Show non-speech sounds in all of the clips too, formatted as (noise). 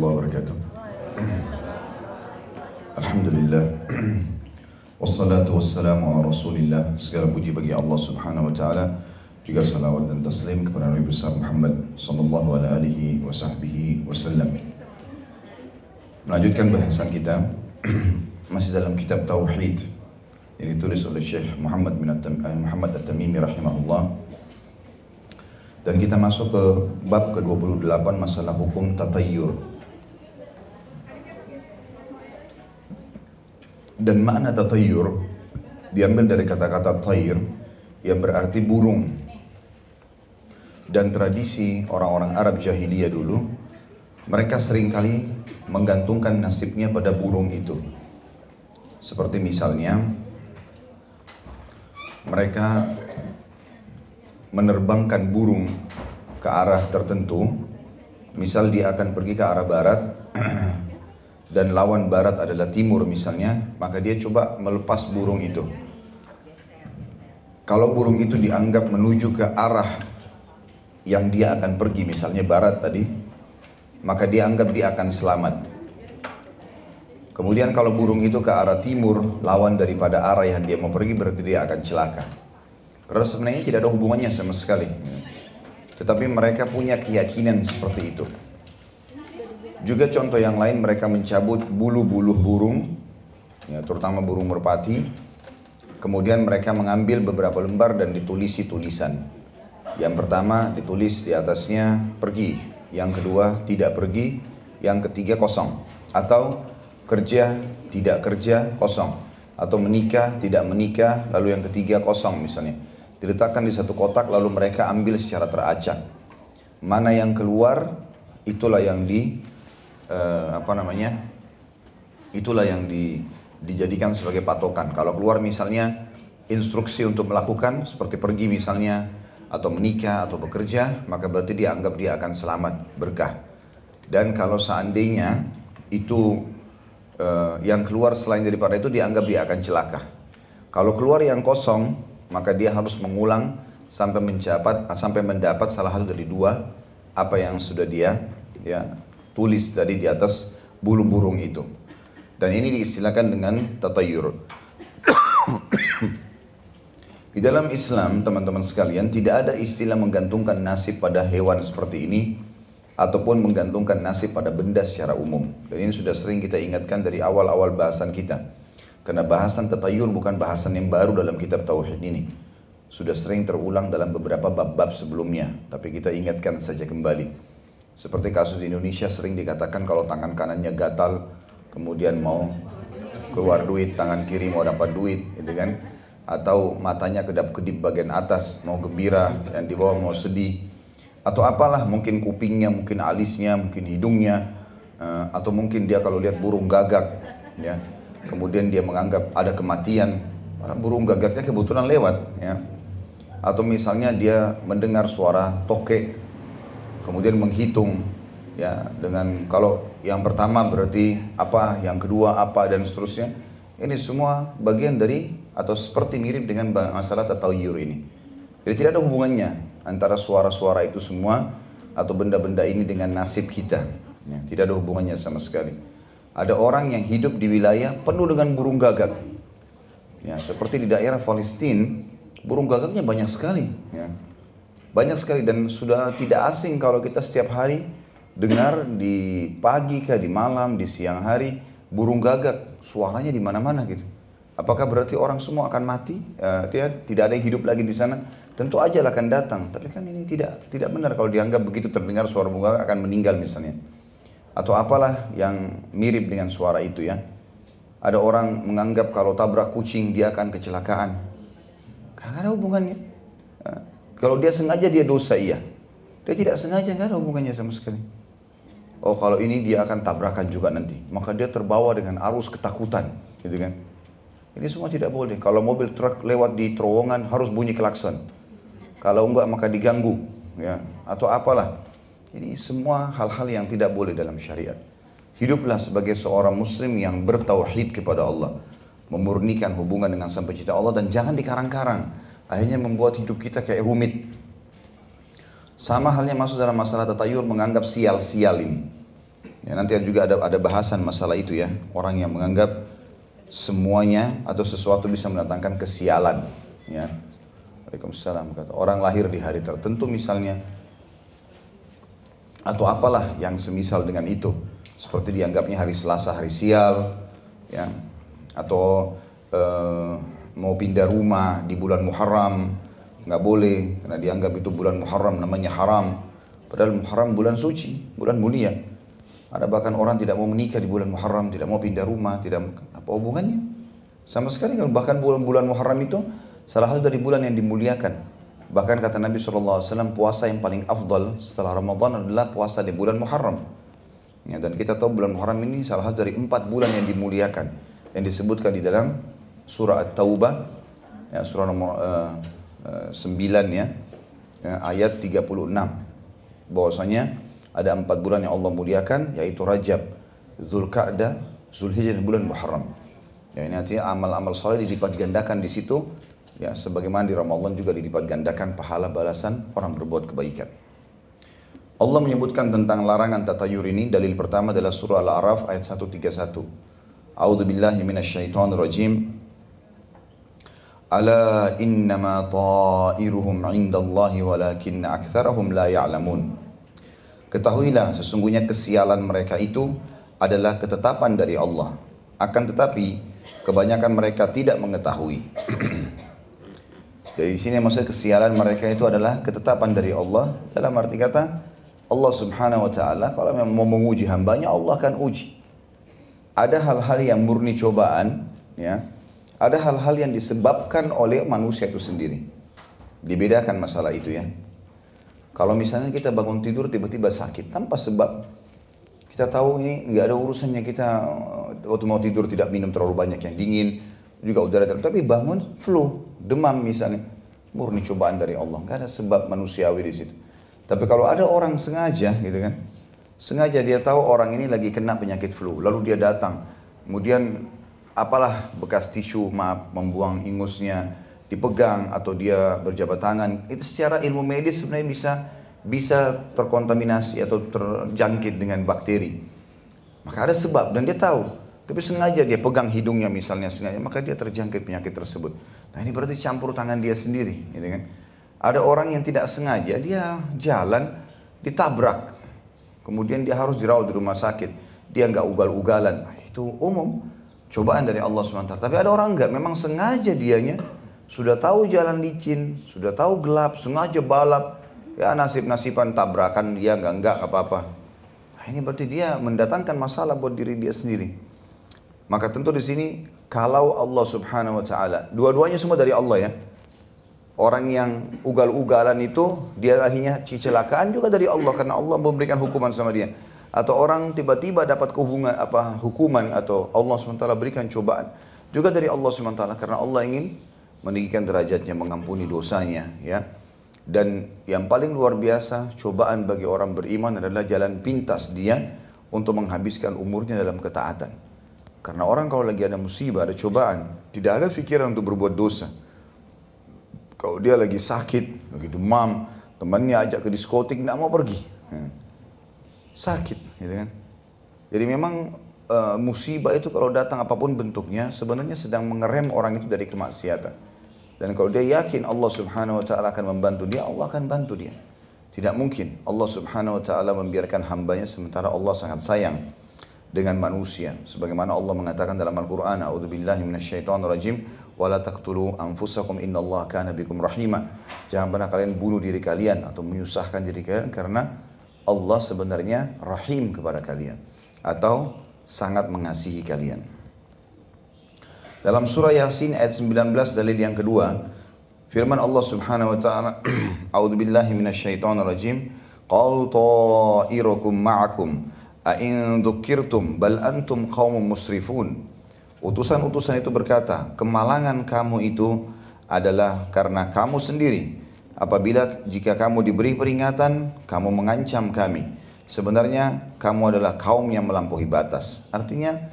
warahmatullahi wabarakatuh. Alhamdulillah. Wassalatu wassalamu ala rasulillah. Segala puji bagi Allah subhanahu wa ta'ala. Juga salawat dan taslim kepada Nabi besar Muhammad sallallahu alaihi wa sahbihi wasallam. Melanjutkan bahasan kita (clears throat) masih dalam kitab Tauhid yang ditulis oleh Syekh Muhammad bin At-Tam- eh, Muhammad At-Tamimi rahimahullah. Dan kita masuk ke bab ke-28 masalah hukum tatayyur. Dan makna tatayyur diambil dari kata-kata tayr yang berarti burung. Dan tradisi orang-orang Arab jahiliyah dulu, mereka sering kali menggantungkan nasibnya pada burung itu. Seperti misalnya, mereka menerbangkan burung ke arah tertentu, misal dia akan pergi ke arah barat (clears throat) dan lawan barat adalah timur misalnya, maka dia coba melepas burung itu. Kalau burung itu dianggap menuju ke arah yang dia akan pergi, misalnya barat tadi, maka dia anggap dia akan selamat. Kemudian kalau burung itu ke arah timur, lawan daripada arah yang dia mau pergi berarti dia akan celaka. Karena sebenarnya tidak ada hubungannya sama sekali. Tetapi mereka punya keyakinan seperti itu. Juga contoh yang lain mereka mencabut bulu-bulu burung, ya, terutama burung merpati. Kemudian mereka mengambil beberapa lembar dan ditulisi tulisan. Yang pertama ditulis di atasnya pergi, yang kedua tidak pergi, yang ketiga kosong. Atau kerja, tidak kerja, kosong. Atau menikah, tidak menikah, lalu yang ketiga kosong misalnya diletakkan di satu kotak lalu mereka ambil secara teracak. Mana yang keluar itulah yang di eh, apa namanya? Itulah yang di, dijadikan sebagai patokan. Kalau keluar misalnya instruksi untuk melakukan seperti pergi misalnya atau menikah atau bekerja, maka berarti dia anggap dia akan selamat berkah. Dan kalau seandainya itu eh, yang keluar selain daripada itu dianggap dia akan celaka. Kalau keluar yang kosong, maka dia harus mengulang sampai mencapat sampai mendapat salah satu dari dua apa yang sudah dia ya tulis tadi di atas bulu burung itu. Dan ini diistilahkan dengan tatayur. Di dalam Islam, teman-teman sekalian, tidak ada istilah menggantungkan nasib pada hewan seperti ini ataupun menggantungkan nasib pada benda secara umum. Dan ini sudah sering kita ingatkan dari awal-awal bahasan kita. Karena bahasan tatayur bukan bahasan yang baru dalam kitab Tauhid ini. Sudah sering terulang dalam beberapa bab-bab sebelumnya, tapi kita ingatkan saja kembali. Seperti kasus di Indonesia sering dikatakan kalau tangan kanannya gatal, kemudian mau keluar duit, tangan kiri mau dapat duit, gitu kan? Atau matanya kedap-kedip bagian atas, mau gembira, yang di bawah mau sedih. Atau apalah, mungkin kupingnya, mungkin alisnya, mungkin hidungnya, eh, atau mungkin dia kalau lihat burung gagak, ya, kemudian dia menganggap ada kematian, burung gagaknya kebetulan lewat, ya. Atau misalnya dia mendengar suara toke, kemudian menghitung, ya, dengan kalau yang pertama berarti apa, yang kedua apa dan seterusnya. Ini semua bagian dari atau seperti mirip dengan masalah tatayur ini. Jadi tidak ada hubungannya antara suara-suara itu semua atau benda-benda ini dengan nasib kita. Ya, tidak ada hubungannya sama sekali. Ada orang yang hidup di wilayah penuh dengan burung gagak. Ya, seperti di daerah Palestina, burung gagaknya banyak sekali. Ya. Banyak sekali dan sudah tidak asing kalau kita setiap hari dengar di pagi kah, di malam, di siang hari, burung gagak suaranya di mana-mana gitu. Apakah berarti orang semua akan mati? Uh, tidak, ada yang hidup lagi di sana. Tentu aja akan datang. Tapi kan ini tidak tidak benar kalau dianggap begitu terdengar suara gagak akan meninggal misalnya atau apalah yang mirip dengan suara itu ya. Ada orang menganggap kalau tabrak kucing dia akan kecelakaan. Gak ada hubungannya. Kalau dia sengaja dia dosa iya. Dia tidak sengaja gak ada hubungannya sama sekali. Oh kalau ini dia akan tabrakan juga nanti. Maka dia terbawa dengan arus ketakutan. Gitu kan. Ini semua tidak boleh. Kalau mobil truk lewat di terowongan harus bunyi klakson. Kalau enggak maka diganggu. ya Atau apalah. Ini semua hal-hal yang tidak boleh dalam syariat. Hiduplah sebagai seorang muslim yang bertauhid kepada Allah. Memurnikan hubungan dengan sang pencipta Allah dan jangan dikarang-karang. Akhirnya membuat hidup kita kayak rumit. Sama halnya masuk dalam masalah tatayur menganggap sial-sial ini. Ya, nanti juga ada ada bahasan masalah itu ya. Orang yang menganggap semuanya atau sesuatu bisa mendatangkan kesialan. Ya. Waalaikumsalam. Kata orang lahir di hari tertentu misalnya atau apalah yang semisal dengan itu. Seperti dianggapnya hari Selasa hari sial, ya. Atau uh, mau pindah rumah di bulan Muharram nggak boleh karena dianggap itu bulan Muharram namanya haram. Padahal Muharram bulan suci, bulan mulia. Ada bahkan orang tidak mau menikah di bulan Muharram, tidak mau pindah rumah, tidak apa hubungannya? Sama sekali kalau bahkan bulan-bulan Muharram itu salah satu dari bulan yang dimuliakan. Bahkan kata Nabi SAW, puasa yang paling afdal setelah Ramadan adalah puasa di bulan Muharram. Ya, dan kita tahu bulan Muharram ini salah satu dari empat bulan yang dimuliakan. Yang disebutkan di dalam surah At-Taubah, ya, surah nomor uh, uh, 9 ya, ya, ayat 36. Bahwasanya ada empat bulan yang Allah muliakan yaitu Rajab, Zulkaadah, Zulhijjah dan bulan Muharram. Ya ini artinya amal-amal saleh dilipat gandakan di situ ya sebagaimana di Ramadan juga dilipat gandakan pahala balasan orang berbuat kebaikan. Allah menyebutkan tentang larangan tatayur ini dalil pertama adalah surah Al-A'raf ayat 131. A'udzu billahi. Ala innama ta'iruhum 'indallahi walakinna aktsarahum la ya'lamun. Ketahuilah sesungguhnya kesialan mereka itu adalah ketetapan dari Allah. Akan tetapi kebanyakan mereka tidak mengetahui. (clears throat) Dari sini maksud kesialan mereka itu adalah ketetapan dari Allah dalam arti kata Allah Subhanahu wa taala kalau memang mau menguji hambanya Allah akan uji. Ada hal-hal yang murni cobaan ya. Ada hal-hal yang disebabkan oleh manusia itu sendiri. Dibedakan masalah itu ya. Kalau misalnya kita bangun tidur tiba-tiba sakit tanpa sebab, kita tahu ini nggak ada urusannya kita eh, waktu mau tidur tidak minum terlalu banyak yang dingin, juga udara terlalu, tapi bangun flu, demam misalnya, murni cobaan dari Allah, nggak ada sebab manusiawi di situ. Tapi kalau ada orang sengaja gitu kan, sengaja dia tahu orang ini lagi kena penyakit flu, lalu dia datang, kemudian apalah bekas tisu maaf membuang ingusnya, dipegang atau dia berjabat tangan, itu secara ilmu medis sebenarnya bisa bisa terkontaminasi atau terjangkit dengan bakteri. Maka ada sebab dan dia tahu. Tapi sengaja dia pegang hidungnya misalnya sengaja, maka dia terjangkit penyakit tersebut. Nah ini berarti campur tangan dia sendiri, gitu kan? Ada orang yang tidak sengaja dia jalan ditabrak, kemudian dia harus dirawat di rumah sakit. Dia nggak ugal-ugalan, nah, itu umum cobaan dari Allah SWT. Tapi ada orang nggak, memang sengaja dianya sudah tahu jalan licin, sudah tahu gelap, sengaja balap, ya nasib-nasiban tabrakan dia enggak enggak apa-apa. Nah, ini berarti dia mendatangkan masalah buat diri dia sendiri. Maka tentu di sini kalau Allah Subhanahu wa taala, dua-duanya semua dari Allah ya. Orang yang ugal-ugalan itu dia akhirnya kecelakaan juga dari Allah karena Allah memberikan hukuman sama dia. Atau orang tiba-tiba dapat kehubungan apa hukuman atau Allah SWT berikan cobaan juga dari Allah SWT karena Allah ingin meninggikan derajatnya, mengampuni dosanya, ya. Dan yang paling luar biasa, cobaan bagi orang beriman adalah jalan pintas dia untuk menghabiskan umurnya dalam ketaatan. Karena orang kalau lagi ada musibah, ada cobaan, tidak ada pikiran untuk berbuat dosa. Kalau dia lagi sakit, lagi demam, temannya ajak ke diskotik, tidak mau pergi. Hmm. Sakit, gitu kan. Jadi memang uh, musibah itu kalau datang apa pun bentuknya, sebenarnya sedang mengerem orang itu dari kemaksiatan. Dan kalau dia yakin Allah subhanahu wa ta'ala akan membantu dia, Allah akan bantu dia. Tidak mungkin Allah subhanahu wa ta'ala membiarkan hambanya sementara Allah sangat sayang dengan manusia. Sebagaimana Allah mengatakan dalam Al-Quran, A'udhu billahi minasyaitan rajim, wa la taqtulu anfusakum inna Allah kana bikum rahima. Jangan pernah kalian bunuh diri kalian atau menyusahkan diri kalian karena Allah sebenarnya rahim kepada kalian. Atau sangat mengasihi kalian. Dalam surah Yasin ayat 19 dalil yang kedua, firman Allah Subhanahu wa taala, (clears throat) A'udzu billahi minasyaitonir rajim. Qalu ta'irukum ma'akum a in dzukirtum bal antum qaumun musrifun. Utusan-utusan itu berkata, kemalangan kamu itu adalah karena kamu sendiri. Apabila jika kamu diberi peringatan, kamu mengancam kami. Sebenarnya kamu adalah kaum yang melampaui batas. Artinya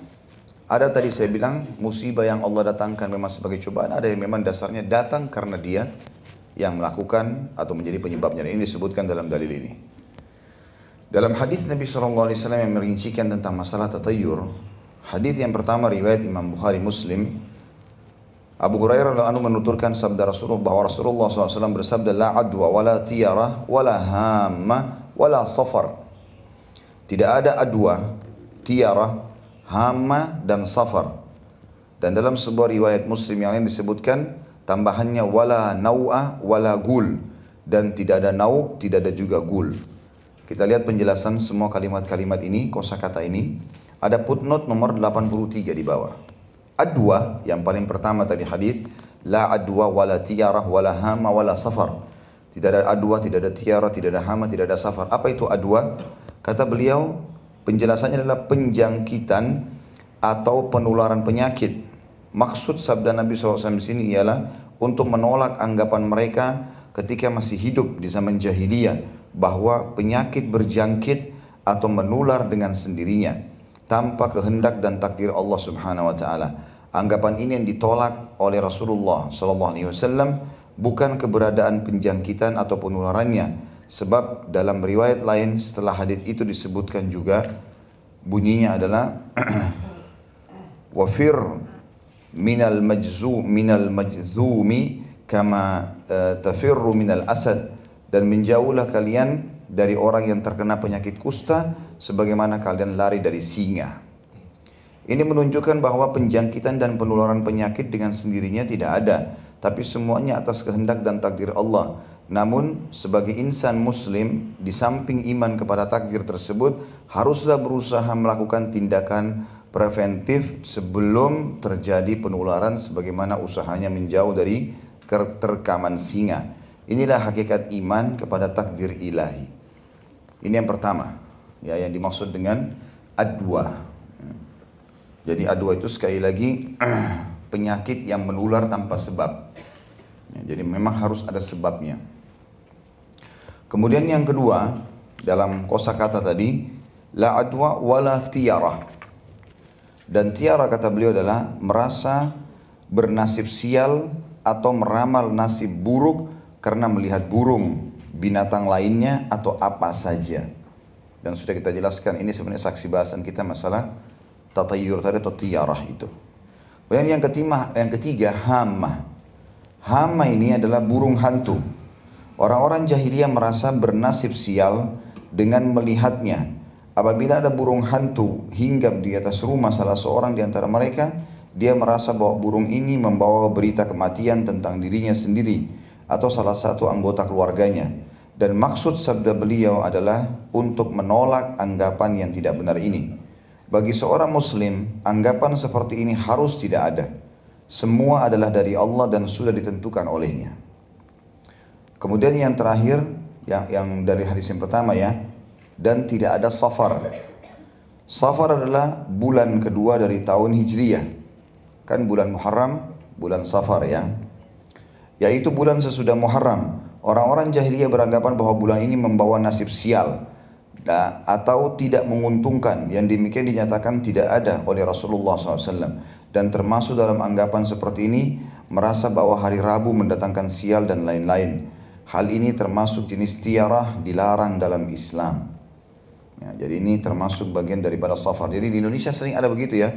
ada tadi saya bilang musibah yang Allah datangkan memang sebagai cobaan, ada yang memang dasarnya datang karena dia yang melakukan atau menjadi penyebabnya. Ini disebutkan dalam dalil ini. Dalam hadis Nabi SAW yang merincikan tentang masalah tatayur, hadis yang pertama riwayat Imam Bukhari Muslim, Abu Hurairah anu menuturkan sabda Rasulullah bahwa Rasulullah SAW bersabda la adwa wala tiyara wala hamma wala safar. Tidak ada adwa, tiara, hama dan safar. Dan dalam sebuah riwayat Muslim yang lain disebutkan tambahannya wala nau'a wala gul dan tidak ada nau, tidak ada juga gul. Kita lihat penjelasan semua kalimat-kalimat ini, kosakata ini. Ada footnote nomor 83 di bawah. Adwa yang paling pertama tadi hadis la adwa wala tiarah wala hama wala safar. Tidak ada adwa, tidak ada tiara, tidak ada hama, tidak ada safar. Apa itu adwa? Kata beliau, penjelasannya adalah penjangkitan atau penularan penyakit. Maksud sabda Nabi SAW di sini ialah untuk menolak anggapan mereka ketika masih hidup di zaman jahiliyah bahwa penyakit berjangkit atau menular dengan sendirinya tanpa kehendak dan takdir Allah Subhanahu wa taala. Anggapan ini yang ditolak oleh Rasulullah sallallahu alaihi wasallam bukan keberadaan penjangkitan atau penularannya sebab dalam riwayat lain setelah hadis itu disebutkan juga bunyinya adalah (clears throat) wafir minal majzu minal majzumi kama uh, tafirru minal asad dan menjauhlah kalian dari orang yang terkena penyakit kusta sebagaimana kalian lari dari singa. Ini menunjukkan bahwa penjangkitan dan penularan penyakit dengan sendirinya tidak ada, tapi semuanya atas kehendak dan takdir Allah. Namun sebagai insan muslim di samping iman kepada takdir tersebut haruslah berusaha melakukan tindakan preventif sebelum terjadi penularan sebagaimana usahanya menjauh dari terkaman singa. Inilah hakikat iman kepada takdir ilahi. Ini yang pertama, ya yang dimaksud dengan adwa. Jadi adwa itu sekali lagi (clears throat) penyakit yang menular tanpa sebab. Ya, jadi memang harus ada sebabnya. Kemudian yang kedua dalam kosakata tadi la adwa wala tiara. Dan tiara kata beliau adalah merasa bernasib sial atau meramal nasib buruk karena melihat burung, binatang lainnya atau apa saja. Dan sudah kita jelaskan ini sebenarnya saksi bahasan kita masalah tatayur tadi atau tiarah itu. Kemudian yang ketiga, yang ketiga hama. Hama ini adalah burung hantu. Orang-orang jahiliyah merasa bernasib sial dengan melihatnya. Apabila ada burung hantu hinggap di atas rumah salah seorang di antara mereka, dia merasa bahwa burung ini membawa berita kematian tentang dirinya sendiri atau salah satu anggota keluarganya. Dan maksud sabda beliau adalah untuk menolak anggapan yang tidak benar ini. Bagi seorang muslim, anggapan seperti ini harus tidak ada. Semua adalah dari Allah dan sudah ditentukan olehnya. Kemudian yang terakhir, yang, yang dari hadis yang pertama ya, dan tidak ada safar. Safar adalah bulan kedua dari tahun Hijriyah. Kan bulan Muharram, bulan Safar ya yaitu bulan sesudah Muharram. Orang-orang jahiliyah beranggapan bahwa bulan ini membawa nasib sial atau tidak menguntungkan yang demikian dinyatakan tidak ada oleh Rasulullah SAW dan termasuk dalam anggapan seperti ini merasa bahwa hari Rabu mendatangkan sial dan lain-lain hal ini termasuk jenis tiarah dilarang dalam Islam ya, jadi ini termasuk bagian daripada safar jadi di Indonesia sering ada begitu ya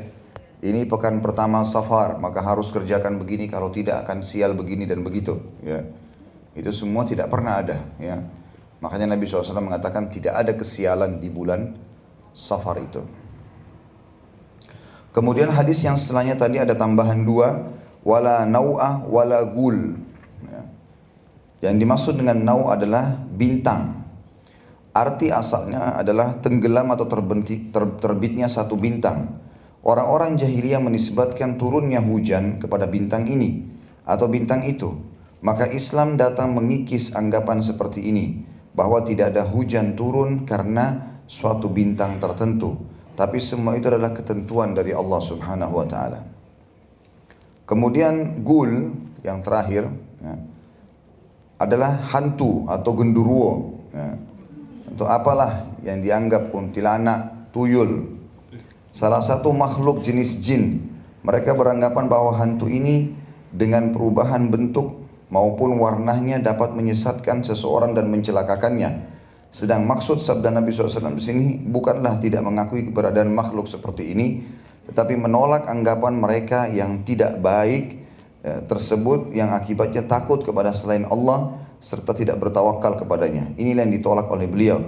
ini pekan pertama safar, maka harus kerjakan begini, kalau tidak akan sial begini dan begitu. Ya. Itu semua tidak pernah ada. Ya. Makanya Nabi SAW mengatakan tidak ada kesialan di bulan safar itu. Kemudian hadis yang setelahnya tadi ada tambahan dua, wala nau'ah wala gul. Ya. Yang dimaksud dengan nau adalah bintang. Arti asalnya adalah tenggelam atau terbitnya satu bintang Orang-orang jahiliyah menisbatkan turunnya hujan kepada bintang ini atau bintang itu. Maka Islam datang mengikis anggapan seperti ini bahwa tidak ada hujan turun karena suatu bintang tertentu. Tapi semua itu adalah ketentuan dari Allah Subhanahu wa taala. Kemudian gul yang terakhir ya, adalah hantu atau genduruwo. Ya. Atau apalah yang dianggap kuntilanak, tuyul, Salah satu makhluk jenis jin. Mereka beranggapan bahwa hantu ini dengan perubahan bentuk maupun warnanya dapat menyesatkan seseorang dan mencelakakannya. Sedang maksud sabda Nabi SAW di sini bukanlah tidak mengakui keberadaan makhluk seperti ini, tetapi menolak anggapan mereka yang tidak baik ya, tersebut yang akibatnya takut kepada selain Allah serta tidak bertawakal kepadanya. Inilah yang ditolak oleh beliau.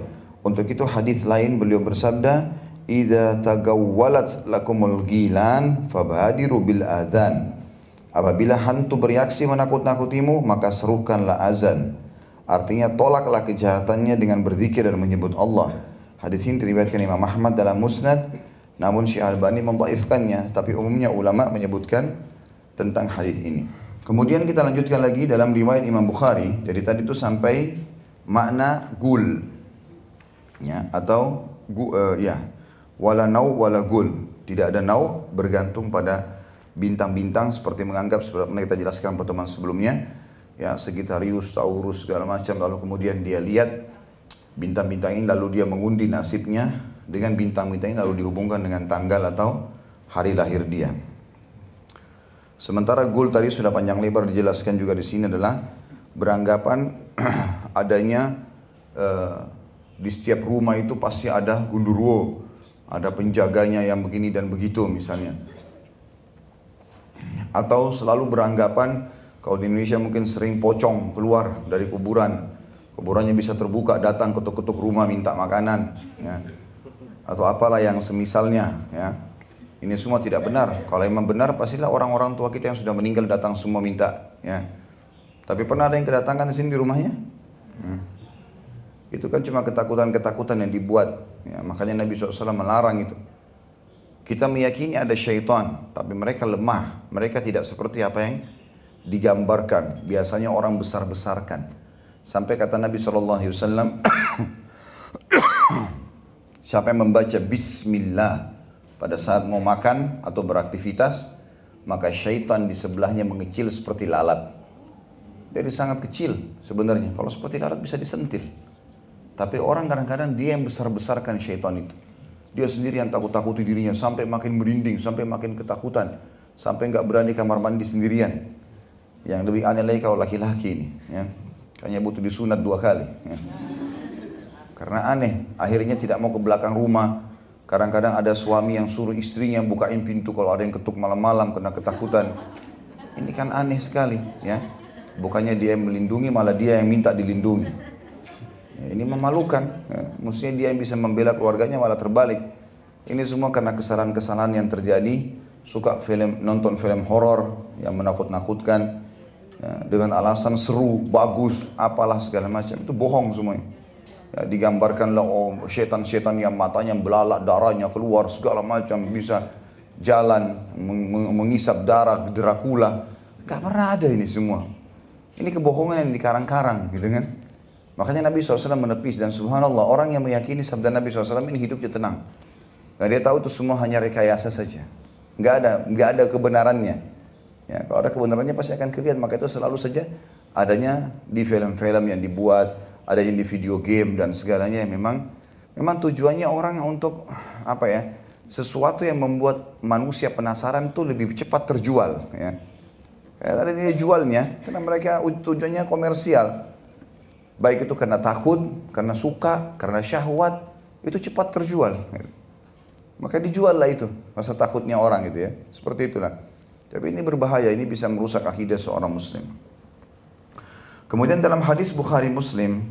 Untuk itu hadis lain beliau bersabda, "Idza tagawwalat lakumul gilan fabadiru bil adzan." Apabila hantu bereaksi menakut-nakutimu, maka serukanlah azan. Artinya tolaklah kejahatannya dengan berzikir dan menyebut Allah. Hadis ini diriwayatkan Imam Ahmad dalam Musnad, namun Syekh Albani membaifkannya, tapi umumnya ulama menyebutkan tentang hadis ini. Kemudian kita lanjutkan lagi dalam riwayat Imam Bukhari. Jadi tadi itu sampai makna gul. Ya, atau gu, uh, ya, wala nau wala gul. Tidak ada nau bergantung pada bintang-bintang seperti menganggap seperti yang kita jelaskan pertemuan sebelumnya ya Sagittarius, Taurus segala macam lalu kemudian dia lihat bintang-bintang ini lalu dia mengundi nasibnya dengan bintang-bintang ini lalu dihubungkan dengan tanggal atau hari lahir dia. Sementara gul tadi sudah panjang lebar dijelaskan juga di sini adalah beranggapan (clears throat) adanya uh, di setiap rumah itu pasti ada gundurwo, ada penjaganya yang begini dan begitu misalnya. Atau selalu beranggapan kalau di Indonesia mungkin sering pocong keluar dari kuburan. Kuburannya bisa terbuka, datang ketuk-ketuk rumah minta makanan. Ya. Atau apalah yang semisalnya. Ya. Ini semua tidak benar. Kalau memang benar, pastilah orang-orang tua kita yang sudah meninggal datang semua minta. Ya. Tapi pernah ada yang kedatangan di sini di rumahnya? Ya. Itu kan cuma ketakutan-ketakutan yang dibuat. Ya, makanya Nabi SAW melarang itu. Kita meyakini ada syaitan, tapi mereka lemah. Mereka tidak seperti apa yang digambarkan, biasanya orang besar-besarkan. Sampai kata Nabi SAW, (coughs) siapa yang membaca Bismillah pada saat mau makan atau beraktivitas, maka syaitan di sebelahnya mengecil seperti lalat. Jadi sangat kecil sebenarnya. Kalau seperti lalat bisa disentil. Tapi orang kadang-kadang dia yang besar-besarkan syaitan itu. Dia sendiri yang takut-takuti dirinya sampai makin merinding, sampai makin ketakutan, sampai nggak berani kamar mandi sendirian. Yang lebih aneh lagi kalau laki-laki ini, ya. Kayaknya butuh disunat dua kali. Ya. Karena aneh, akhirnya tidak mau ke belakang rumah. Kadang-kadang ada suami yang suruh istrinya bukain pintu kalau ada yang ketuk malam-malam kena ketakutan. Ini kan aneh sekali, ya. Bukannya dia yang melindungi, malah dia yang minta dilindungi. Ya, ini memalukan. Ya. Mestinya dia yang bisa membela keluarganya malah terbalik. Ini semua karena kesalahan-kesalahan yang terjadi. Suka film nonton film horor yang menakut-nakutkan ya, dengan alasan seru, bagus, apalah segala macam itu bohong semuanya. Ya, digambarkanlah oh setan-setan yang matanya belalak, darahnya keluar segala macam bisa jalan meng mengisap darah Dracula. Gak pernah ada ini semua. Ini kebohongan yang dikarang-karang gitu kan. Makanya Nabi SAW menepis dan subhanallah orang yang meyakini sabda Nabi SAW ini hidupnya tenang. Nah, dia tahu itu semua hanya rekayasa saja. Nggak ada, nggak ada kebenarannya. Ya, kalau ada kebenarannya pasti akan kelihatan. Maka itu selalu saja adanya di film-film yang dibuat, adanya di video game dan segalanya yang memang memang tujuannya orang untuk apa ya? Sesuatu yang membuat manusia penasaran itu lebih cepat terjual. Ya. Kayak ada dia jualnya, karena mereka tujuannya komersial. Baik itu karena takut, karena suka, karena syahwat, itu cepat terjual. Maka dijual lah itu, rasa takutnya orang gitu ya. Seperti itulah. Tapi ini berbahaya, ini bisa merusak akidah seorang muslim. Kemudian dalam hadis Bukhari Muslim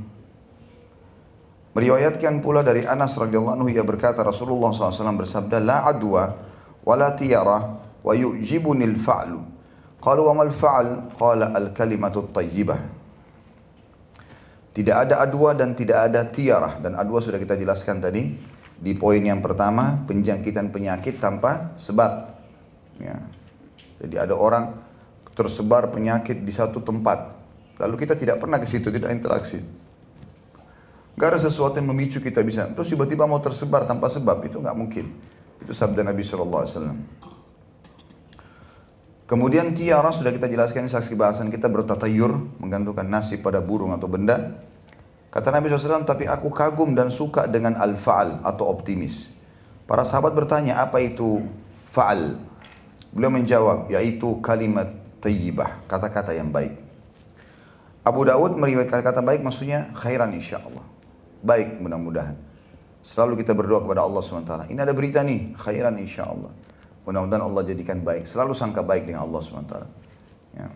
meriwayatkan pula dari Anas radhiyallahu anhu ia berkata Rasulullah SAW bersabda la adwa wa la tiyara wa yu'jibuni al-fa'lu. Qalu wa mal fa'al? Qala al-kalimatu tayyibah. Tidak ada adwa dan tidak ada tiara dan adwa sudah kita jelaskan tadi di poin yang pertama penjangkitan penyakit tanpa sebab. Ya. Jadi ada orang tersebar penyakit di satu tempat. Lalu kita tidak pernah ke situ, tidak interaksi. Gak ada sesuatu yang memicu kita bisa. Terus tiba-tiba mau tersebar tanpa sebab, itu nggak mungkin. Itu sabda Nabi SAW. Kemudian tiara sudah kita jelaskan saksi bahasan kita bertatayur, menggantungkan nasib pada burung atau benda. Kata Nabi SAW, tapi aku kagum dan suka dengan al-fa'al atau optimis. Para sahabat bertanya, apa itu fa'al? Beliau menjawab, yaitu kalimat tayyibah, kata-kata yang baik. Abu Dawud meriwayatkan kata baik maksudnya khairan insya Allah. baik mudah-mudahan. Selalu kita berdoa kepada Allah SWT. Ini ada berita nih, khairan insya Allah. Mudah-mudahan Allah jadikan baik. Selalu sangka baik dengan Allah SWT. Ya.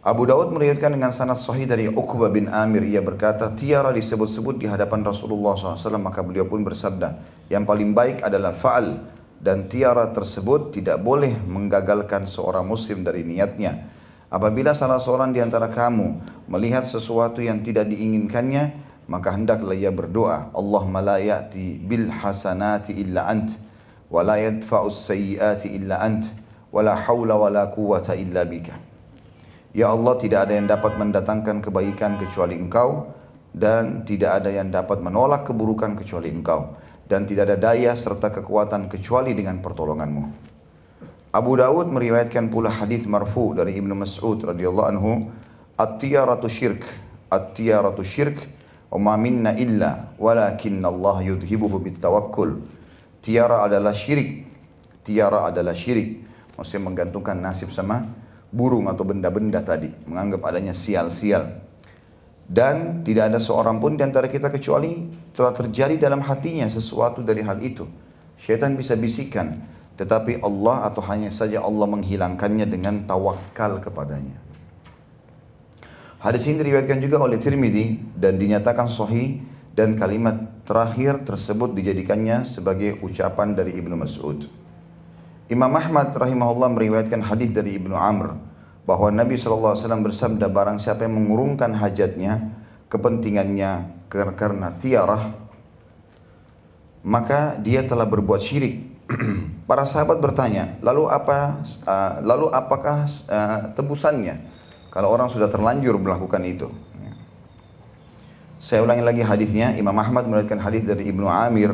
Abu Daud meriwayatkan dengan sanad sahih dari Uqbah bin Amir ia berkata tiara disebut-sebut di hadapan Rasulullah SAW maka beliau pun bersabda yang paling baik adalah faal dan tiara tersebut tidak boleh menggagalkan seorang muslim dari niatnya apabila salah seorang di antara kamu melihat sesuatu yang tidak diinginkannya maka hendaklah ia berdoa Allahumma la bil hasanati illa ant sayyiati illa ant wa la hawla wa la quwwata illa bika Ya Allah tidak ada yang dapat mendatangkan kebaikan kecuali Engkau dan tidak ada yang dapat menolak keburukan kecuali Engkau dan tidak ada daya serta kekuatan kecuali dengan pertolonganmu. Abu Dawud meriwayatkan pula hadis marfu dari Ibnu Mas'ud radhiyallahu anhu, "At-tiyaratu syirk, at-tiyaratu syirk, wa ma minna illa walakinna Allah yudhibuhu bitawakkul." Tiara adalah syirik. Tiara adalah syirik. Maksudnya menggantungkan nasib sama burung atau benda-benda tadi, menganggap adanya sial-sial. Dan tidak ada seorang pun di antara kita kecuali telah terjadi dalam hatinya sesuatu dari hal itu. Syaitan bisa bisikan, tetapi Allah atau hanya saja Allah menghilangkannya dengan tawakal kepadanya. Hadis ini diriwayatkan juga oleh Tirmidzi dan dinyatakan sahih dan kalimat terakhir tersebut dijadikannya sebagai ucapan dari Ibnu Mas'ud. Imam Ahmad rahimahullah meriwayatkan hadis dari Ibnu Amr bahwa Nabi SAW bersabda barang siapa yang mengurungkan hajatnya, kepentingannya karena tiarah, maka dia telah berbuat syirik. (clears throat) Para sahabat bertanya, lalu apa? Uh, lalu apakah uh, tebusannya? Kalau orang sudah terlanjur melakukan itu. Saya ulangi lagi hadisnya. Imam Ahmad meriwayatkan hadis dari Ibnu Amir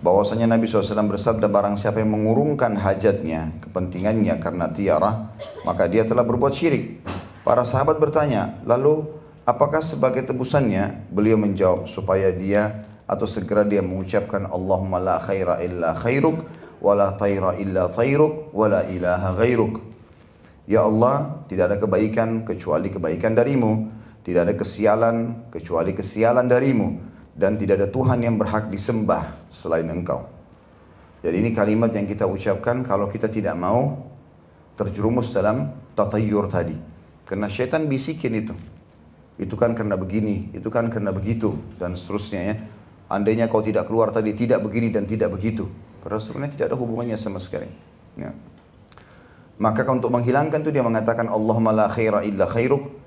bahwasanya Nabi SAW bersabda barang siapa yang mengurungkan hajatnya, kepentingannya karena tiara, maka dia telah berbuat syirik. Para sahabat bertanya, lalu apakah sebagai tebusannya? Beliau menjawab supaya dia atau segera dia mengucapkan Allahumma la khaira illa khairuk wa la tayra illa tayruk wa la ilaha ghairuk. Ya Allah, tidak ada kebaikan kecuali kebaikan darimu. Tidak ada kesialan kecuali kesialan darimu dan tidak ada Tuhan yang berhak disembah selain engkau. Jadi ini kalimat yang kita ucapkan kalau kita tidak mau terjerumus dalam tatayur tadi. Karena syaitan bisikin itu. Itu kan karena begini, itu kan karena begitu, dan seterusnya ya. Andainya kau tidak keluar tadi tidak begini dan tidak begitu. Padahal sebenarnya tidak ada hubungannya sama sekali. Ya. Maka untuk menghilangkan itu dia mengatakan Allahumma la khaira illa khairuk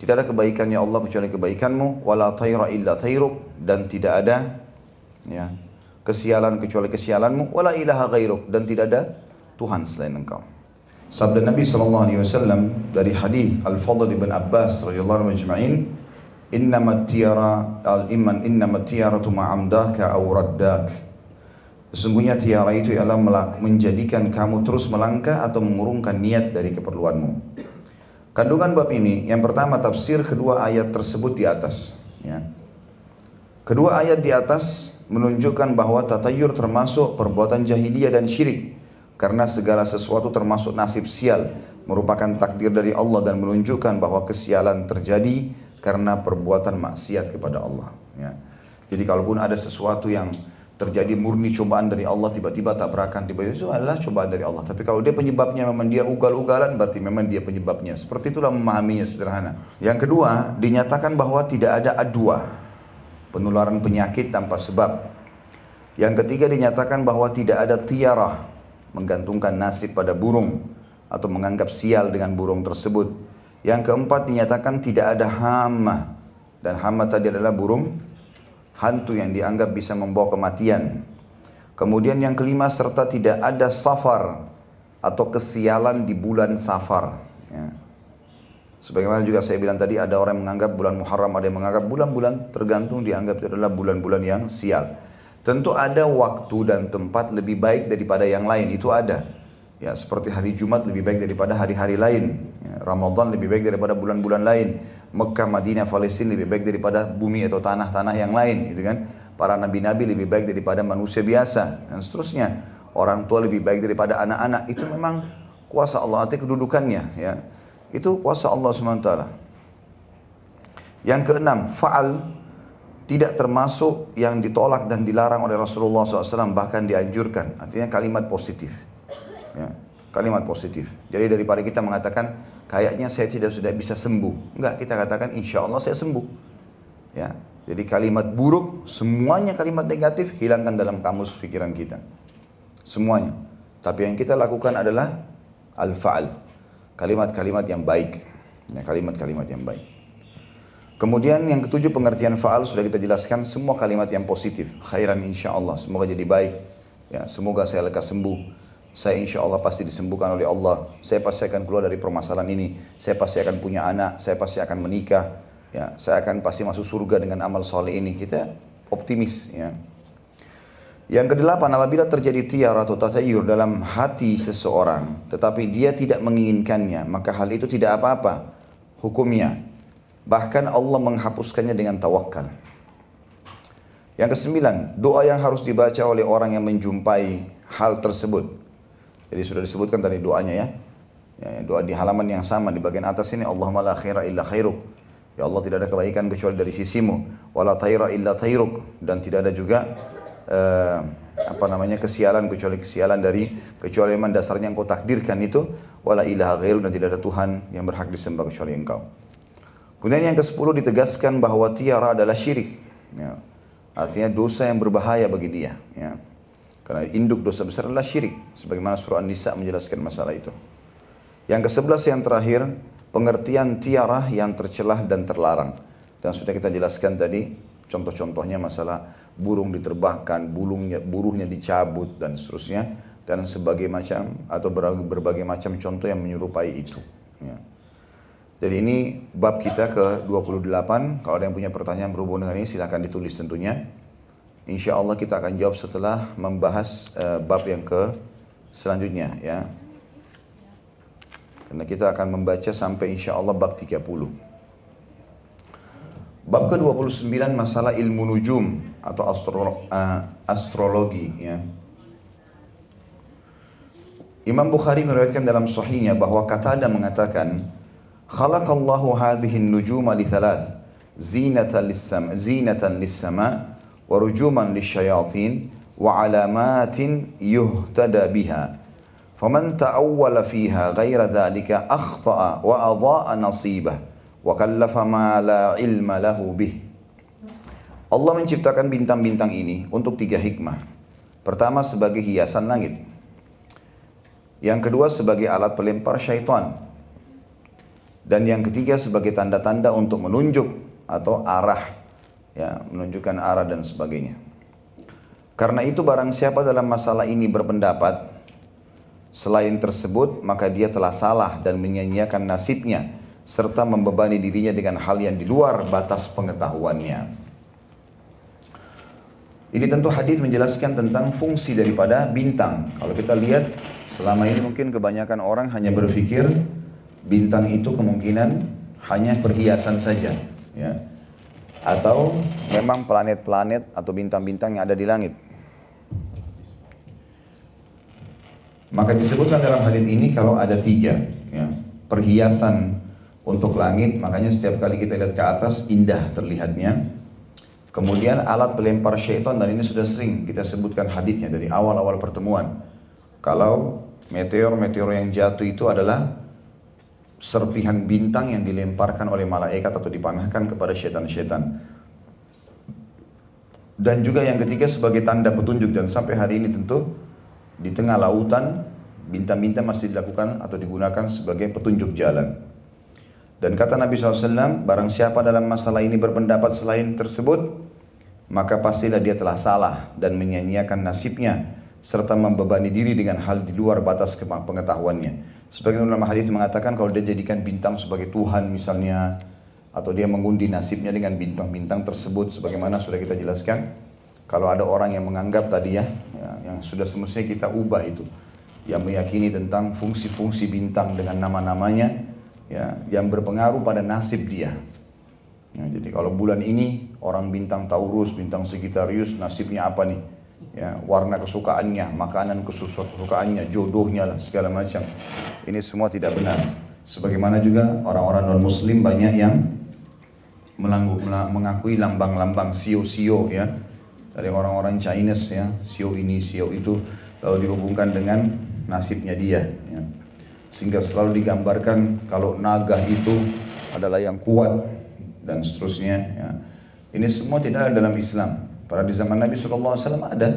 tidak ada kebaikan ya Allah kecuali kebaikanmu, wala tayra illa tayruk dan tidak ada ya kesialan kecuali kesialanmu, wala ilaha ghairuk dan tidak ada Tuhan selain engkau. Sabda Nabi wasallam dari hadis Al-Fadl bin Abbas radhiyallahu anhu majma'in, "Innama tiyara al-iman innama tiyaratu ma'amdaka aw raddak." Sesungguhnya tiara itu ialah menjadikan kamu terus melangkah atau mengurungkan niat dari keperluanmu. Kandungan bab ini, yang pertama tafsir kedua ayat tersebut di atas. Ya. Kedua ayat di atas menunjukkan bahwa tatayur termasuk perbuatan jahiliyah dan syirik. Karena segala sesuatu termasuk nasib sial, merupakan takdir dari Allah dan menunjukkan bahwa kesialan terjadi karena perbuatan maksiat kepada Allah. Ya. Jadi kalaupun ada sesuatu yang terjadi murni cobaan dari Allah tiba-tiba tabrakan tiba-tiba itu adalah cobaan dari Allah. Tapi kalau dia penyebabnya memang dia ugal-ugalan berarti memang dia penyebabnya. Seperti itulah memahaminya sederhana. Yang kedua dinyatakan bahwa tidak ada adua penularan penyakit tanpa sebab. Yang ketiga dinyatakan bahwa tidak ada tiara menggantungkan nasib pada burung atau menganggap sial dengan burung tersebut. Yang keempat dinyatakan tidak ada hama. Dan hama tadi adalah burung hantu yang dianggap bisa membawa kematian. Kemudian yang kelima serta tidak ada safar atau kesialan di bulan safar. Ya. Sebagaimana juga saya bilang tadi ada orang yang menganggap bulan Muharram, ada yang menganggap bulan-bulan tergantung dianggap itu adalah bulan-bulan yang sial. Tentu ada waktu dan tempat lebih baik daripada yang lain, itu ada. Ya, seperti hari Jumat lebih baik daripada hari-hari lain. Ya, Ramadan lebih baik daripada bulan-bulan lain. Mekah, Madinah, Palestina lebih baik daripada bumi atau tanah-tanah yang lain, gitu kan? Para nabi-nabi lebih baik daripada manusia biasa dan seterusnya. Orang tua lebih baik daripada anak-anak. Itu memang kuasa Allah, artinya kedudukannya, ya. Itu kuasa Allah SWT. Yang keenam, fa'al tidak termasuk yang ditolak dan dilarang oleh Rasulullah SAW bahkan dianjurkan artinya kalimat positif ya, kalimat positif jadi daripada kita mengatakan kayaknya saya tidak sudah bisa sembuh enggak kita katakan insya Allah saya sembuh ya jadi kalimat buruk semuanya kalimat negatif hilangkan dalam kamus pikiran kita semuanya tapi yang kita lakukan adalah al-fa'al kalimat-kalimat yang baik ya, kalimat-kalimat yang baik Kemudian yang ketujuh pengertian faal sudah kita jelaskan semua kalimat yang positif. Khairan insya Allah. Semoga jadi baik. Ya, semoga saya lekas sembuh. Saya insya Allah pasti disembuhkan oleh Allah. Saya pasti akan keluar dari permasalahan ini. Saya pasti akan punya anak. Saya pasti akan menikah. Ya, saya akan pasti masuk surga dengan amal soleh ini. Kita optimis. Ya. Yang kedelapan, apabila terjadi tiar atau tatayur dalam hati seseorang, tetapi dia tidak menginginkannya, maka hal itu tidak apa-apa. Hukumnya, Bahkan Allah menghapuskannya dengan tawakal. Yang kesembilan, doa yang harus dibaca oleh orang yang menjumpai hal tersebut. Jadi sudah disebutkan tadi doanya ya. ya doa di halaman yang sama di bagian atas ini Allahumma la khaira illa khairuk. Ya Allah tidak ada kebaikan kecuali dari sisimu. Wala taira illa tairuk. Dan tidak ada juga uh, apa namanya kesialan kecuali kesialan dari kecuali memang dasarnya engkau takdirkan itu wala ilaha ghairu dan tidak ada Tuhan yang berhak disembah kecuali engkau. Kemudian yang ke-10 ditegaskan bahwa tiara adalah syirik. Ya. Artinya dosa yang berbahaya bagi dia. Ya. Karena induk dosa besar adalah syirik. Sebagaimana surah An-Nisa menjelaskan masalah itu. Yang ke-11 yang terakhir, pengertian tiara yang tercelah dan terlarang. Dan sudah kita jelaskan tadi, contoh-contohnya masalah burung diterbahkan, bulungnya, buruhnya dicabut, dan seterusnya. Dan sebagai macam, atau berbagai macam contoh yang menyerupai itu. Ya. Jadi ini bab kita ke-28. Kalau ada yang punya pertanyaan berhubung dengan ini silahkan ditulis tentunya. Insya Allah kita akan jawab setelah membahas uh, bab yang ke selanjutnya ya. Karena kita akan membaca sampai insya Allah bab 30. Bab ke-29 masalah ilmu nujum atau astro, uh, astrologi ya. Imam Bukhari meriwayatkan dalam sahihnya bahwa kata ada mengatakan Khalaqallahu hadhihi an-nujuma li thalath zinatan lis-sama zinatan lis-sama alamatin yuhtada biha faman ta'awwala fiha ghaira dhalika akhta'a wa adha'a nasibah wa kallafa ma la ilma lahu bih Allah menciptakan bintang-bintang ini untuk tiga hikmah. Pertama sebagai hiasan langit. Yang kedua sebagai alat pelempar syaitan. Dan yang ketiga sebagai tanda-tanda untuk menunjuk atau arah, ya, menunjukkan arah dan sebagainya. Karena itu barang siapa dalam masalah ini berpendapat selain tersebut maka dia telah salah dan menyanyiakan nasibnya serta membebani dirinya dengan hal yang di luar batas pengetahuannya. Ini tentu hadis menjelaskan tentang fungsi daripada bintang. Kalau kita lihat selama ini mungkin kebanyakan orang hanya berpikir bintang itu kemungkinan hanya perhiasan saja ya atau memang planet-planet atau bintang-bintang yang ada di langit. Maka disebutkan dalam hadis ini kalau ada tiga ya, perhiasan untuk langit makanya setiap kali kita lihat ke atas indah terlihatnya. Kemudian alat pelempar syaitan dan ini sudah sering kita sebutkan hadisnya dari awal-awal pertemuan. Kalau meteor-meteor yang jatuh itu adalah serpihan bintang yang dilemparkan oleh malaikat atau dipanahkan kepada syaitan-syaitan. Dan juga yang ketiga sebagai tanda petunjuk dan sampai hari ini tentu di tengah lautan bintang-bintang masih dilakukan atau digunakan sebagai petunjuk jalan. Dan kata Nabi SAW, barang siapa dalam masalah ini berpendapat selain tersebut, maka pastilah dia telah salah dan menyanyiakan nasibnya serta membebani diri dengan hal di luar batas pengetahuannya. Sebagian ulama hadis mengatakan kalau dia jadikan bintang sebagai Tuhan misalnya atau dia mengundi nasibnya dengan bintang-bintang tersebut sebagaimana sudah kita jelaskan kalau ada orang yang menganggap tadi ya, ya yang sudah semestinya kita ubah itu yang meyakini tentang fungsi-fungsi bintang dengan nama-namanya ya yang berpengaruh pada nasib dia. Ya, jadi kalau bulan ini orang bintang Taurus bintang Sagittarius nasibnya apa nih ya, warna kesukaannya, makanan kesukaannya, jodohnya lah segala macam. Ini semua tidak benar. Sebagaimana juga orang-orang non muslim banyak yang mengakui lambang-lambang sio-sio ya dari orang-orang Chinese ya sio ini sio itu lalu dihubungkan dengan nasibnya dia ya. sehingga selalu digambarkan kalau naga itu adalah yang kuat dan seterusnya ya. ini semua tidak ada dalam Islam pada di zaman Nabi SAW ada.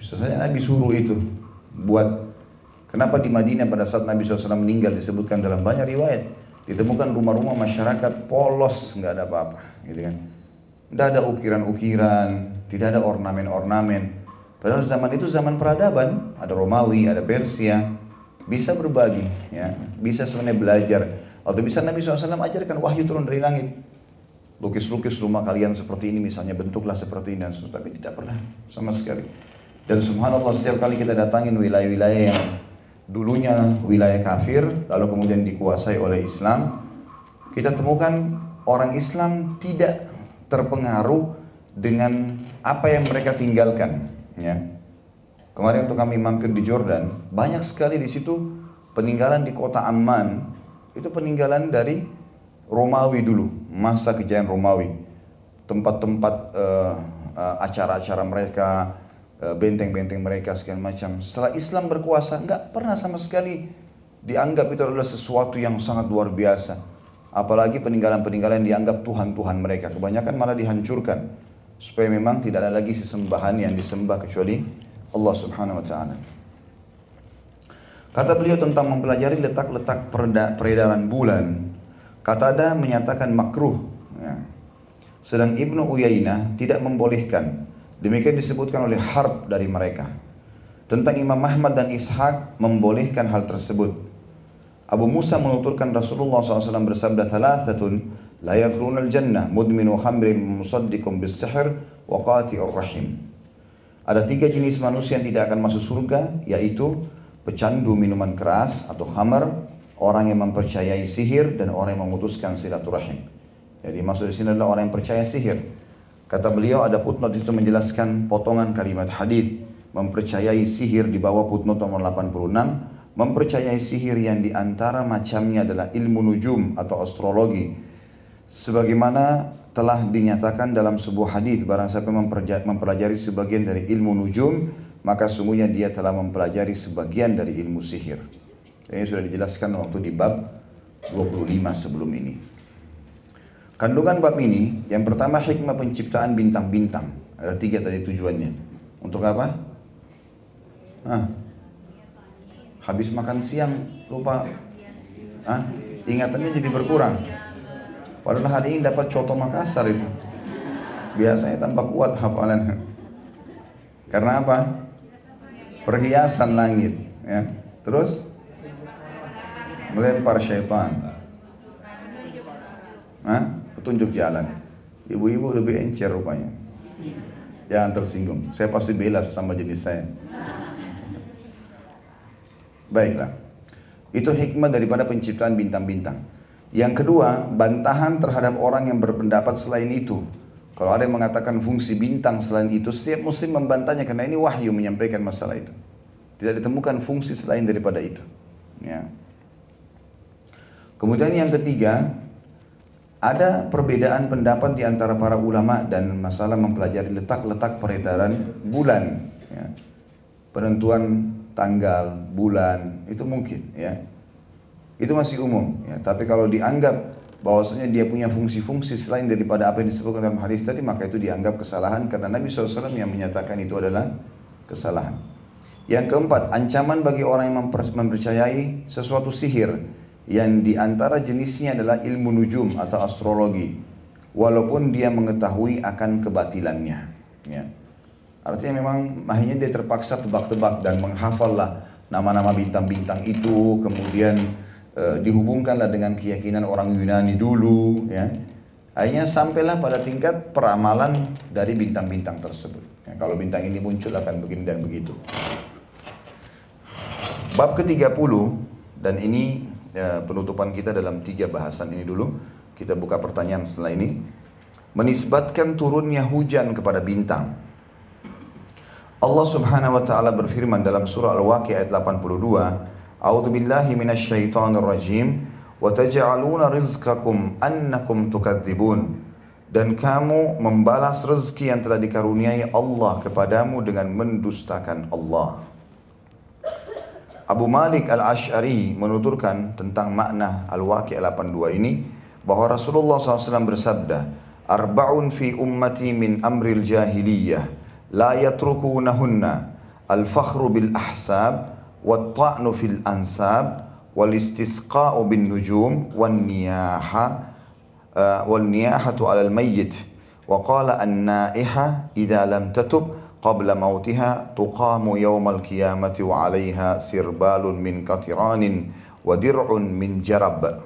Bisa saja Nabi suruh itu buat. Kenapa di Madinah pada saat Nabi SAW meninggal disebutkan dalam banyak riwayat? Ditemukan rumah-rumah masyarakat polos nggak ada apa-apa gitu kan? Tidak ada ukiran-ukiran tidak ada ornamen-ornamen. Padahal zaman itu zaman peradaban ada Romawi ada Persia bisa berbagi ya. Bisa sebenarnya belajar. Atau bisa Nabi SAW ajarkan wahyu turun dari langit lukis-lukis rumah kalian seperti ini misalnya bentuklah seperti ini dan tapi tidak pernah sama sekali dan subhanallah setiap kali kita datangin wilayah-wilayah yang dulunya wilayah kafir, lalu kemudian dikuasai oleh Islam, kita temukan orang Islam tidak terpengaruh dengan apa yang mereka tinggalkan. Ya. Kemarin untuk kami mampir di Jordan, banyak sekali di situ peninggalan di kota Amman, itu peninggalan dari Romawi dulu, masa kejayaan Romawi. Tempat-tempat uh, uh, acara-acara mereka, Eh, benteng-benteng mereka segala macam. Setelah Islam berkuasa, nggak pernah sama sekali dianggap itu adalah sesuatu yang sangat luar biasa. Apalagi peninggalan-peninggalan dianggap Tuhan-Tuhan mereka. Kebanyakan malah dihancurkan. Supaya memang tidak ada lagi sesembahan yang disembah kecuali Allah subhanahu wa ta'ala. Kata beliau tentang mempelajari letak-letak peredaran bulan. Kata ada menyatakan makruh. Ya. Sedang Ibnu Uyainah tidak membolehkan Demikian disebutkan oleh Harb dari mereka. Tentang Imam Ahmad dan Ishaq membolehkan hal tersebut. Abu Musa menuturkan Rasulullah SAW bersabda thalathatun la yadkhuluna al-jannah mudminu khamrin musaddiqun bis-sihr wa qati'ur rahim. Ada tiga jenis manusia yang tidak akan masuk surga yaitu pecandu minuman keras atau khamar, orang yang mempercayai sihir dan orang yang memutuskan silaturahim. Jadi maksud di sini adalah orang yang percaya sihir. Kata beliau ada footnote itu menjelaskan potongan kalimat hadis mempercayai sihir di bawah footnote nomor 86 mempercayai sihir yang di antara macamnya adalah ilmu nujum atau astrologi sebagaimana telah dinyatakan dalam sebuah hadis barang siapa mempelajari sebagian dari ilmu nujum maka sungguhnya dia telah mempelajari sebagian dari ilmu sihir ini sudah dijelaskan waktu di bab 25 sebelum ini Kandungan bab ini, yang pertama hikmah penciptaan bintang-bintang. Ada tiga tadi tujuannya. Untuk apa? Hah? Habis makan siang lupa. Hah? Ingatannya jadi berkurang. Padahal hari ini dapat contoh Makassar itu. Biasanya tambah kuat hafalan. Karena apa? Perhiasan langit. Ya. Terus melempar syaitan. Hah? petunjuk jalan. Ibu-ibu lebih encer rupanya. Jangan tersinggung. Saya pasti belas sama jenis saya. Baiklah. Itu hikmah daripada penciptaan bintang-bintang. Yang kedua, bantahan terhadap orang yang berpendapat selain itu. Kalau ada yang mengatakan fungsi bintang selain itu, setiap muslim membantahnya karena ini wahyu menyampaikan masalah itu. Tidak ditemukan fungsi selain daripada itu. Ya. Kemudian yang ketiga, ada perbedaan pendapat di antara para ulama dan masalah mempelajari letak-letak peredaran bulan. Ya. Penentuan tanggal, bulan, itu mungkin. ya Itu masih umum. Ya. Tapi kalau dianggap bahwasanya dia punya fungsi-fungsi selain daripada apa yang disebutkan dalam hadis tadi, maka itu dianggap kesalahan karena Nabi SAW yang menyatakan itu adalah kesalahan. Yang keempat, ancaman bagi orang yang mempercayai sesuatu sihir yang di antara jenisnya adalah ilmu nujum atau astrologi. Walaupun dia mengetahui akan kebatilannya. Ya. artinya memang akhirnya dia terpaksa tebak-tebak dan menghafallah nama-nama bintang-bintang itu. Kemudian e, dihubungkanlah dengan keyakinan orang Yunani dulu ya. Akhirnya sampailah pada tingkat peramalan dari bintang-bintang tersebut. Ya, kalau bintang ini muncul akan begini dan begitu. Bab ke-30 dan ini ya, penutupan kita dalam tiga bahasan ini dulu. Kita buka pertanyaan setelah ini. Menisbatkan turunnya hujan kepada bintang. Allah Subhanahu wa taala berfirman dalam surah Al-Waqiah ayat 82, A'udzu billahi minasyaitonir rajim wa taj'aluna rizqakum annakum tukadzibun. dan kamu membalas rezeki yang telah dikaruniai Allah kepadamu dengan mendustakan Allah. Abu Malik Al-Ash'ari menuturkan tentang makna Al-Waqi' 82 ini bahwa Rasulullah SAW bersabda, Arba'un fi ummati min amril jahiliyah, la yatrukunahunna, al-fakhru bil ahsab, wa ta'nu fil ansab, wal istisqa'u bin nujum, wan niyaha, والنياحة على الميت وقال النائحة إذا qabla mautiha tuqamu يوم qiyamati wa سربال sirbalun min ودرع wa dir'un min jarab.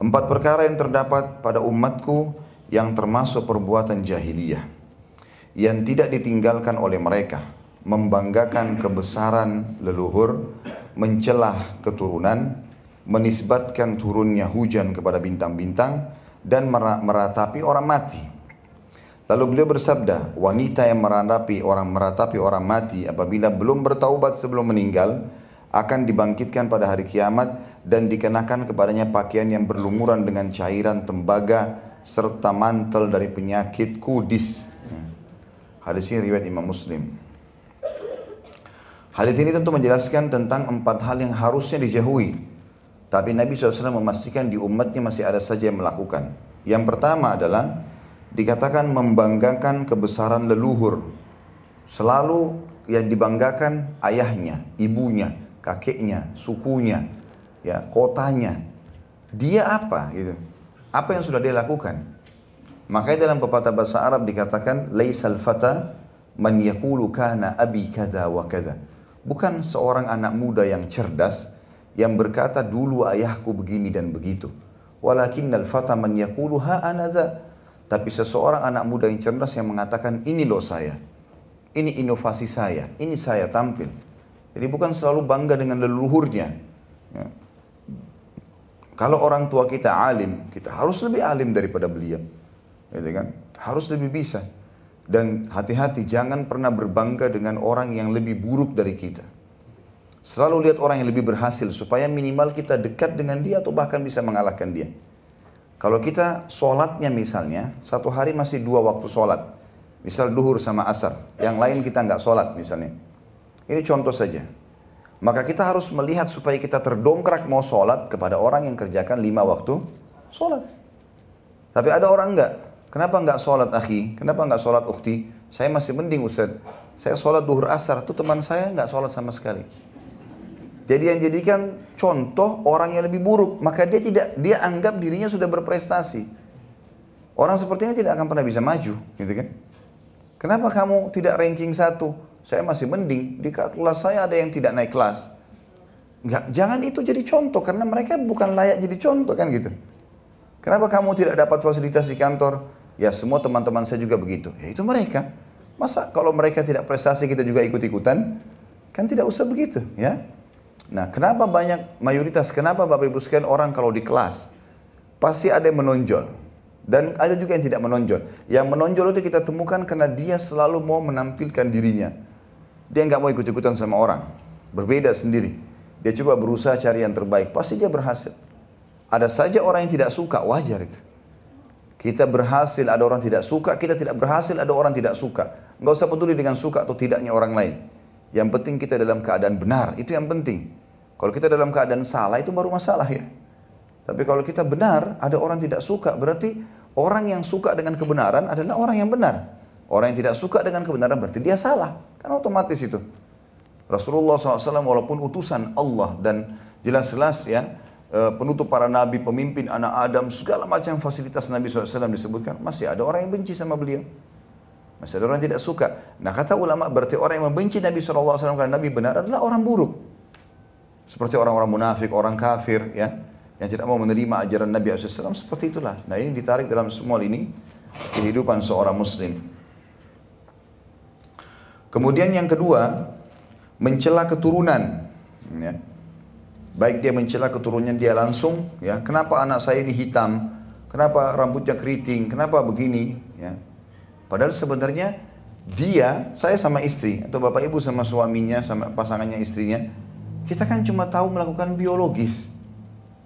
Empat perkara yang terdapat pada umatku yang termasuk perbuatan jahiliyah yang tidak ditinggalkan oleh mereka, membanggakan kebesaran leluhur, mencelah keturunan, menisbatkan turunnya hujan kepada bintang-bintang dan meratapi orang mati. Lalu beliau bersabda, wanita yang meratapi orang meratapi orang mati apabila belum bertaubat sebelum meninggal akan dibangkitkan pada hari kiamat dan dikenakan kepadanya pakaian yang berlumuran dengan cairan tembaga serta mantel dari penyakit kudis. Hadis ini riwayat Imam Muslim. Hadis ini tentu menjelaskan tentang empat hal yang harusnya dijauhi tapi Nabi SAW memastikan di umatnya masih ada saja yang melakukan. Yang pertama adalah dikatakan membanggakan kebesaran leluhur. Selalu yang dibanggakan ayahnya, ibunya, kakeknya, sukunya, ya kotanya. Dia apa gitu? Apa yang sudah dia lakukan? Makanya dalam pepatah bahasa Arab dikatakan laisal fata man kana abi kada wa kada. Bukan seorang anak muda yang cerdas yang berkata dulu ayahku begini dan begitu. Walakinnal fata man yaqulu ha anadha. Tapi seseorang anak muda yang cerdas yang mengatakan ini loh saya. Ini inovasi saya, ini saya tampil. Jadi bukan selalu bangga dengan leluhurnya. Ya. Kalau orang tua kita alim, kita harus lebih alim daripada beliau. Gitu kan? Harus lebih bisa. Dan hati-hati jangan pernah berbangga dengan orang yang lebih buruk dari kita. Selalu lihat orang yang lebih berhasil supaya minimal kita dekat dengan dia atau bahkan bisa mengalahkan dia. Kalau kita sholatnya misalnya, satu hari masih dua waktu sholat. Misal duhur sama asar, yang lain kita nggak sholat misalnya. Ini contoh saja. Maka kita harus melihat supaya kita terdongkrak mau sholat kepada orang yang kerjakan lima waktu sholat. Tapi ada orang enggak. Kenapa enggak sholat akhi? Kenapa enggak sholat ukti? Saya masih mending Ustaz. Saya sholat duhur asar, itu teman saya enggak sholat sama sekali. Jadi yang jadikan contoh orang yang lebih buruk, maka dia tidak dia anggap dirinya sudah berprestasi. Orang seperti ini tidak akan pernah bisa maju, gitu kan? Kenapa kamu tidak ranking satu? Saya masih mending di kelas saya ada yang tidak naik kelas. Enggak, jangan itu jadi contoh karena mereka bukan layak jadi contoh kan gitu. Kenapa kamu tidak dapat fasilitas di kantor? Ya semua teman-teman saya juga begitu. Ya itu mereka. Masa kalau mereka tidak prestasi kita juga ikut-ikutan? Kan tidak usah begitu, ya. Nah, kenapa banyak mayoritas, kenapa Bapak Ibu sekalian orang kalau di kelas pasti ada yang menonjol dan ada juga yang tidak menonjol. Yang menonjol itu kita temukan karena dia selalu mau menampilkan dirinya. Dia nggak mau ikut-ikutan sama orang, berbeda sendiri. Dia coba berusaha cari yang terbaik, pasti dia berhasil. Ada saja orang yang tidak suka, wajar itu. Kita berhasil, ada orang tidak suka, kita tidak berhasil, ada orang tidak suka. Nggak usah peduli dengan suka atau tidaknya orang lain. Yang penting kita dalam keadaan benar, itu yang penting. Kalau kita dalam keadaan salah itu baru masalah ya. Tapi kalau kita benar, ada orang tidak suka, berarti orang yang suka dengan kebenaran adalah orang yang benar. Orang yang tidak suka dengan kebenaran berarti dia salah. Kan otomatis itu. Rasulullah SAW walaupun utusan Allah dan jelas-jelas ya eh, penutup para nabi, pemimpin anak Adam, segala macam fasilitas Nabi SAW disebutkan, masih ada orang yang benci sama beliau. Masih ada orang yang tidak suka. Nah kata ulama berarti orang yang membenci Nabi SAW karena Nabi benar adalah orang buruk. Seperti orang-orang munafik, orang kafir, ya, yang tidak mau menerima ajaran Nabi SAW, seperti itulah. Nah ini ditarik dalam semua ini kehidupan seorang muslim. Kemudian yang kedua, mencela keturunan. Ya. Baik dia mencela keturunannya dia langsung, ya. Kenapa anak saya ini hitam? Kenapa rambutnya keriting? Kenapa begini? Ya. Padahal sebenarnya dia, saya sama istri atau bapak ibu sama suaminya, sama pasangannya istrinya, kita kan cuma tahu melakukan biologis.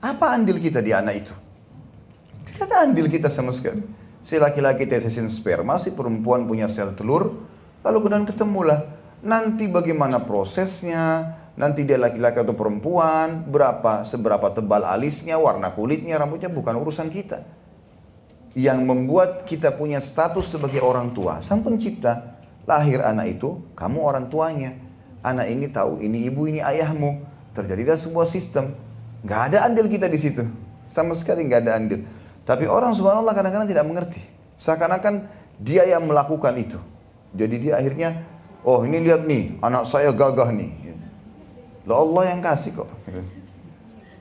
Apa andil kita di anak itu? Tidak ada andil kita sama sekali. Si laki-laki tetesin sperma, si perempuan punya sel telur, lalu kemudian ketemulah. Nanti bagaimana prosesnya, nanti dia laki-laki atau perempuan, berapa seberapa tebal alisnya, warna kulitnya, rambutnya bukan urusan kita. Yang membuat kita punya status sebagai orang tua, sang pencipta, lahir anak itu, kamu orang tuanya. Anak ini tahu ini ibu, ini ayahmu. Terjadilah sebuah sistem. Gak ada andil kita di situ. Sama sekali nggak ada andil. Tapi orang subhanallah kadang-kadang tidak mengerti. Seakan-akan dia yang melakukan itu. Jadi dia akhirnya, oh ini lihat nih, anak saya gagah nih. Loh Allah yang kasih kok.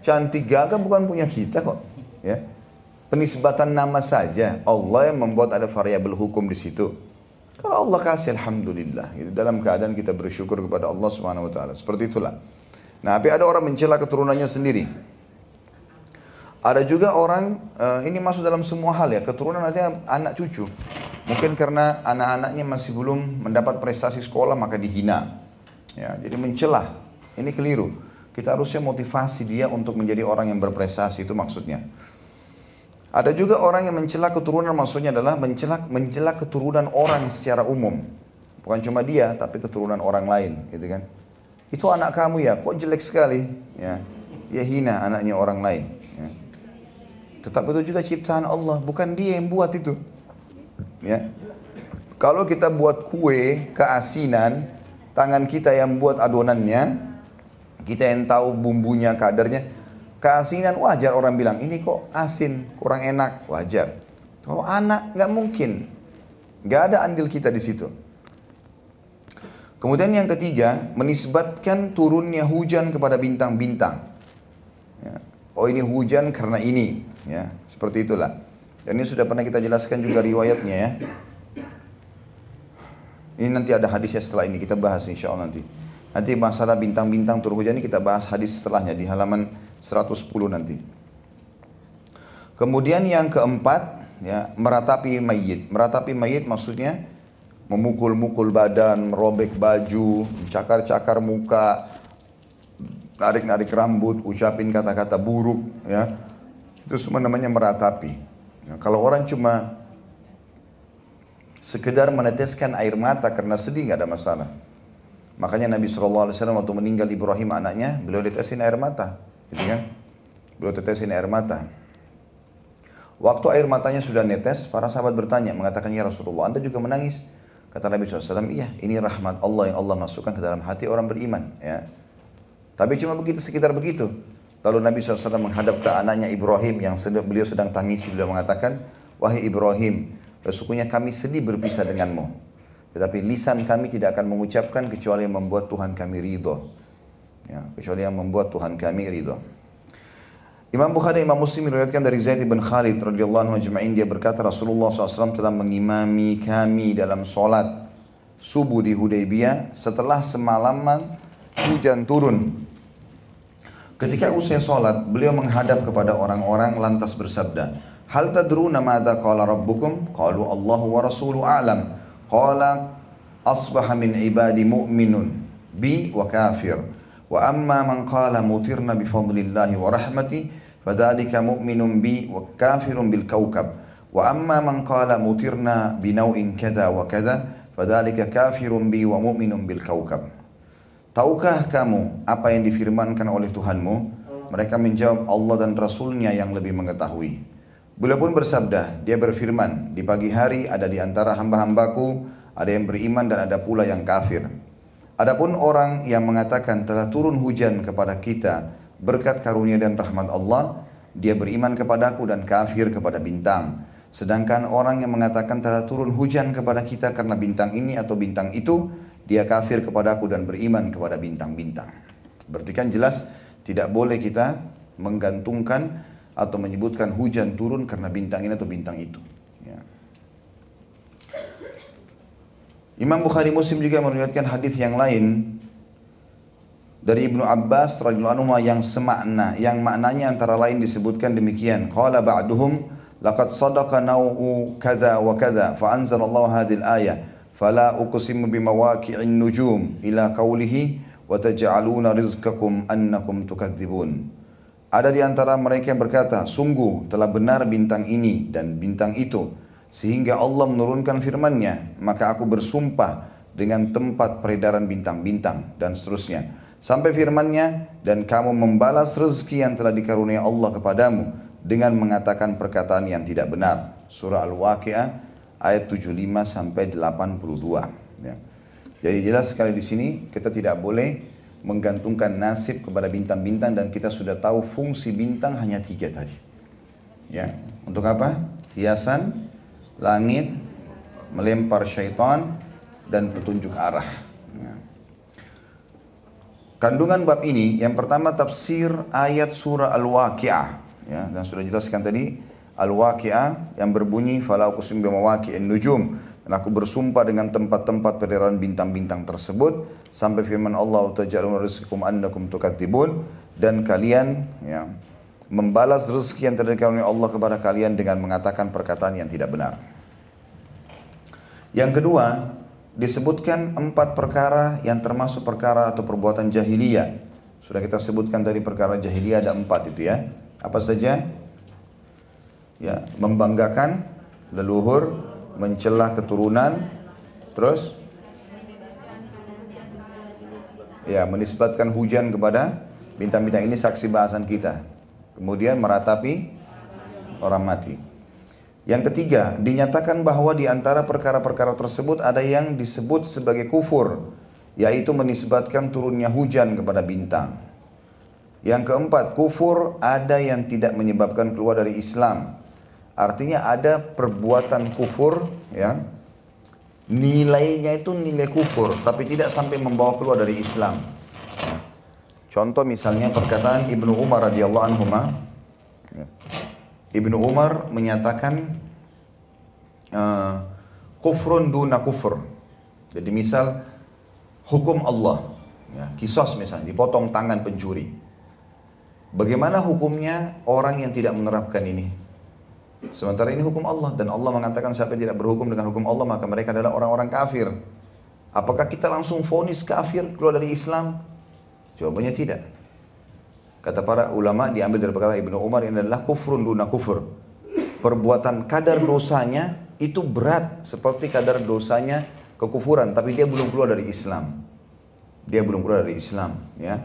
Cantik gagah bukan punya kita kok. Ya. Penisbatan nama saja. Allah yang membuat ada variabel hukum di situ. Kalau Allah kasih Alhamdulillah. Gitu. Dalam keadaan kita bersyukur kepada Allah Subhanahu Wa Taala. Seperti itulah. Nah, tapi ada orang mencela keturunannya sendiri. Ada juga orang, uh, ini masuk dalam semua hal ya, keturunan artinya anak cucu. Mungkin karena anak-anaknya masih belum mendapat prestasi sekolah maka dihina. Ya, jadi mencela. Ini keliru. Kita harusnya motivasi dia untuk menjadi orang yang berprestasi itu maksudnya. Ada juga orang yang mencela keturunan maksudnya adalah mencela mencela keturunan orang secara umum. Bukan cuma dia tapi keturunan orang lain, gitu kan. Itu anak kamu ya, kok jelek sekali, ya. Ya hina anaknya orang lain, ya. Tetap itu juga ciptaan Allah, bukan dia yang buat itu. Ya. Kalau kita buat kue keasinan, tangan kita yang buat adonannya, kita yang tahu bumbunya, kadarnya, keasinan wajar orang bilang ini kok asin, kurang enak, wajar. Kalau anak nggak mungkin, nggak ada andil kita di situ. Kemudian yang ketiga, menisbatkan turunnya hujan kepada bintang-bintang. Ya. Oh ini hujan karena ini, Ya, seperti itulah. Dan ini sudah pernah kita jelaskan juga riwayatnya ya. Ini nanti ada hadisnya setelah ini kita bahas insya Allah nanti. Nanti masalah bintang-bintang turun hujan ini kita bahas hadis setelahnya di halaman 110 nanti. Kemudian yang keempat ya meratapi mayit. Meratapi mayit maksudnya memukul-mukul badan, merobek baju, cakar-cakar muka, narik-narik rambut, ucapin kata-kata buruk ya itu semua namanya meratapi. Nah, kalau orang cuma sekedar meneteskan air mata karena sedih nggak ada masalah. Makanya Nabi SAW waktu meninggal Ibrahim anaknya, beliau tetesin air mata. Gitu kan? Beliau tetesin air mata. Waktu air matanya sudah netes, para sahabat bertanya, mengatakan, Ya Rasulullah, Anda juga menangis? Kata Nabi SAW, iya, ini rahmat Allah yang Allah masukkan ke dalam hati orang beriman. Ya. Tapi cuma begitu, sekitar begitu. Lalu Nabi SAW menghadap ke anaknya Ibrahim yang sedang, beliau sedang tangisi. Beliau mengatakan, Wahai Ibrahim, sesungguhnya kami sedih berpisah denganmu. Tetapi lisan kami tidak akan mengucapkan kecuali yang membuat Tuhan kami ridho. Ya, kecuali yang membuat Tuhan kami ridho. Imam Bukhari Imam Muslim meriwayatkan dari Zaid bin Khalid radhiyallahu anhu ajma'in dia berkata Rasulullah SAW telah mengimami kami dalam solat subuh di Hudaybiyah setelah semalaman hujan turun Ketika usai sholat, beliau menghadap kepada orang-orang lantas bersabda, Hal tadruna madza qala rabbukum? Qalu Allahu wa rasulu a'lam. Qala asbaha min ibadi mu'minun bi wa kafir. Wa amma man qala mutirna bi fadlillahi wa rahmati fadzalika mu'minun bi wa kafirun bil kawkab. Wa amma man qala mutirna bi naw'in kada wa kada fadzalika kafirun bi wa mu'minun bil kawkab. Tahukah kamu apa yang difirmankan oleh Tuhanmu? Mereka menjawab Allah dan Rasulnya yang lebih mengetahui. Beliau pun bersabda, dia berfirman, di pagi hari ada di antara hamba-hambaku, ada yang beriman dan ada pula yang kafir. Adapun orang yang mengatakan telah turun hujan kepada kita berkat karunia dan rahmat Allah, dia beriman kepadaku dan kafir kepada bintang. Sedangkan orang yang mengatakan telah turun hujan kepada kita karena bintang ini atau bintang itu, dia kafir kepadaku dan beriman kepada bintang-bintang. Berarti kan jelas tidak boleh kita menggantungkan atau menyebutkan hujan turun karena bintang ini atau bintang itu. Ya. Imam Bukhari Muslim juga meriwayatkan hadis yang lain dari Ibnu Abbas radhiyallahu anhu yang semakna yang maknanya antara lain disebutkan demikian. Qala ba'duhum laqad sadaqa nau'u kadza wa kadza fa anzalallahu hadhihi al-ayah fala uqsimu bimawaqi'in nujum ila qawlihi wa taj'aluna rizqakum annakum tukadzibun ada di antara mereka yang berkata sungguh telah benar bintang ini dan bintang itu. Sehingga Allah menurunkan firman-Nya, maka aku bersumpah dengan tempat peredaran bintang-bintang dan seterusnya. Sampai firman-Nya dan kamu membalas rezeki yang telah dikaruniai Allah kepadamu dengan mengatakan perkataan yang tidak benar. Surah Al-Waqi'ah ayat 75 sampai 82. Ya. Jadi jelas sekali di sini kita tidak boleh menggantungkan nasib kepada bintang-bintang dan kita sudah tahu fungsi bintang hanya tiga tadi. Ya, untuk apa? Hiasan, langit, melempar syaitan, dan petunjuk arah. Ya. Kandungan bab ini yang pertama tafsir ayat surah Al-Waqi'ah ya dan sudah jelaskan tadi Al-Waqi'ah yang berbunyi fala uqsim bimawaqi'in nujum dan aku bersumpah dengan tempat-tempat peredaran bintang-bintang tersebut sampai firman Allah tajalun rizqikum annakum tukadzibun dan kalian ya membalas rezeki yang terdekat oleh Allah kepada kalian dengan mengatakan perkataan yang tidak benar. Yang kedua, disebutkan empat perkara yang termasuk perkara atau perbuatan jahiliyah. Sudah kita sebutkan tadi perkara jahiliyah ada empat itu ya. Apa saja? Ya, membanggakan leluhur, mencela keturunan, terus ya menisbatkan hujan kepada bintang-bintang ini saksi bahasan kita. Kemudian meratapi orang mati. Yang ketiga, dinyatakan bahwa di antara perkara-perkara tersebut ada yang disebut sebagai kufur, yaitu menisbatkan turunnya hujan kepada bintang. Yang keempat, kufur ada yang tidak menyebabkan keluar dari Islam. Artinya ada perbuatan kufur, ya, nilainya itu nilai kufur, tapi tidak sampai membawa keluar dari Islam. Contoh misalnya perkataan Ibnu Umar radhiyallahu anhu Ibnu Umar menyatakan uh, kufrun duna kufur. Jadi misal hukum Allah, ya, kisos misalnya, dipotong tangan pencuri. Bagaimana hukumnya orang yang tidak menerapkan ini? Sementara ini hukum Allah dan Allah mengatakan siapa yang tidak berhukum dengan hukum Allah maka mereka adalah orang-orang kafir. Apakah kita langsung fonis kafir keluar dari Islam? Jawabannya tidak. Kata para ulama diambil dari perkataan Ibnu Umar ini adalah kufrun duna kufur. Perbuatan kadar dosanya itu berat seperti kadar dosanya kekufuran, tapi dia belum keluar dari Islam. Dia belum keluar dari Islam, ya.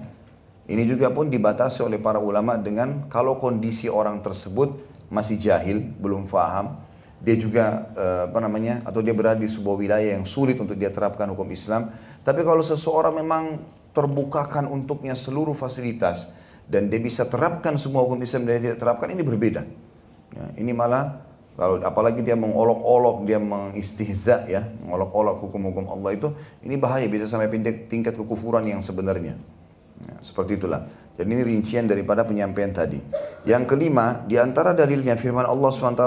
Ini juga pun dibatasi oleh para ulama dengan kalau kondisi orang tersebut masih jahil, belum faham, dia juga eh, apa namanya atau dia berada di sebuah wilayah yang sulit untuk dia terapkan hukum Islam. Tapi kalau seseorang memang terbukakan untuknya seluruh fasilitas, dan dia bisa terapkan semua hukum Islam dan dia tidak terapkan ini berbeda. Ya, ini malah kalau apalagi dia mengolok-olok, dia mengistihza ya, mengolok-olok hukum-hukum Allah itu, ini bahaya bisa sampai tingkat kekufuran yang sebenarnya. Ya, seperti itulah. Jadi ini rincian daripada penyampaian tadi. Yang kelima, di antara dalilnya firman Allah SWT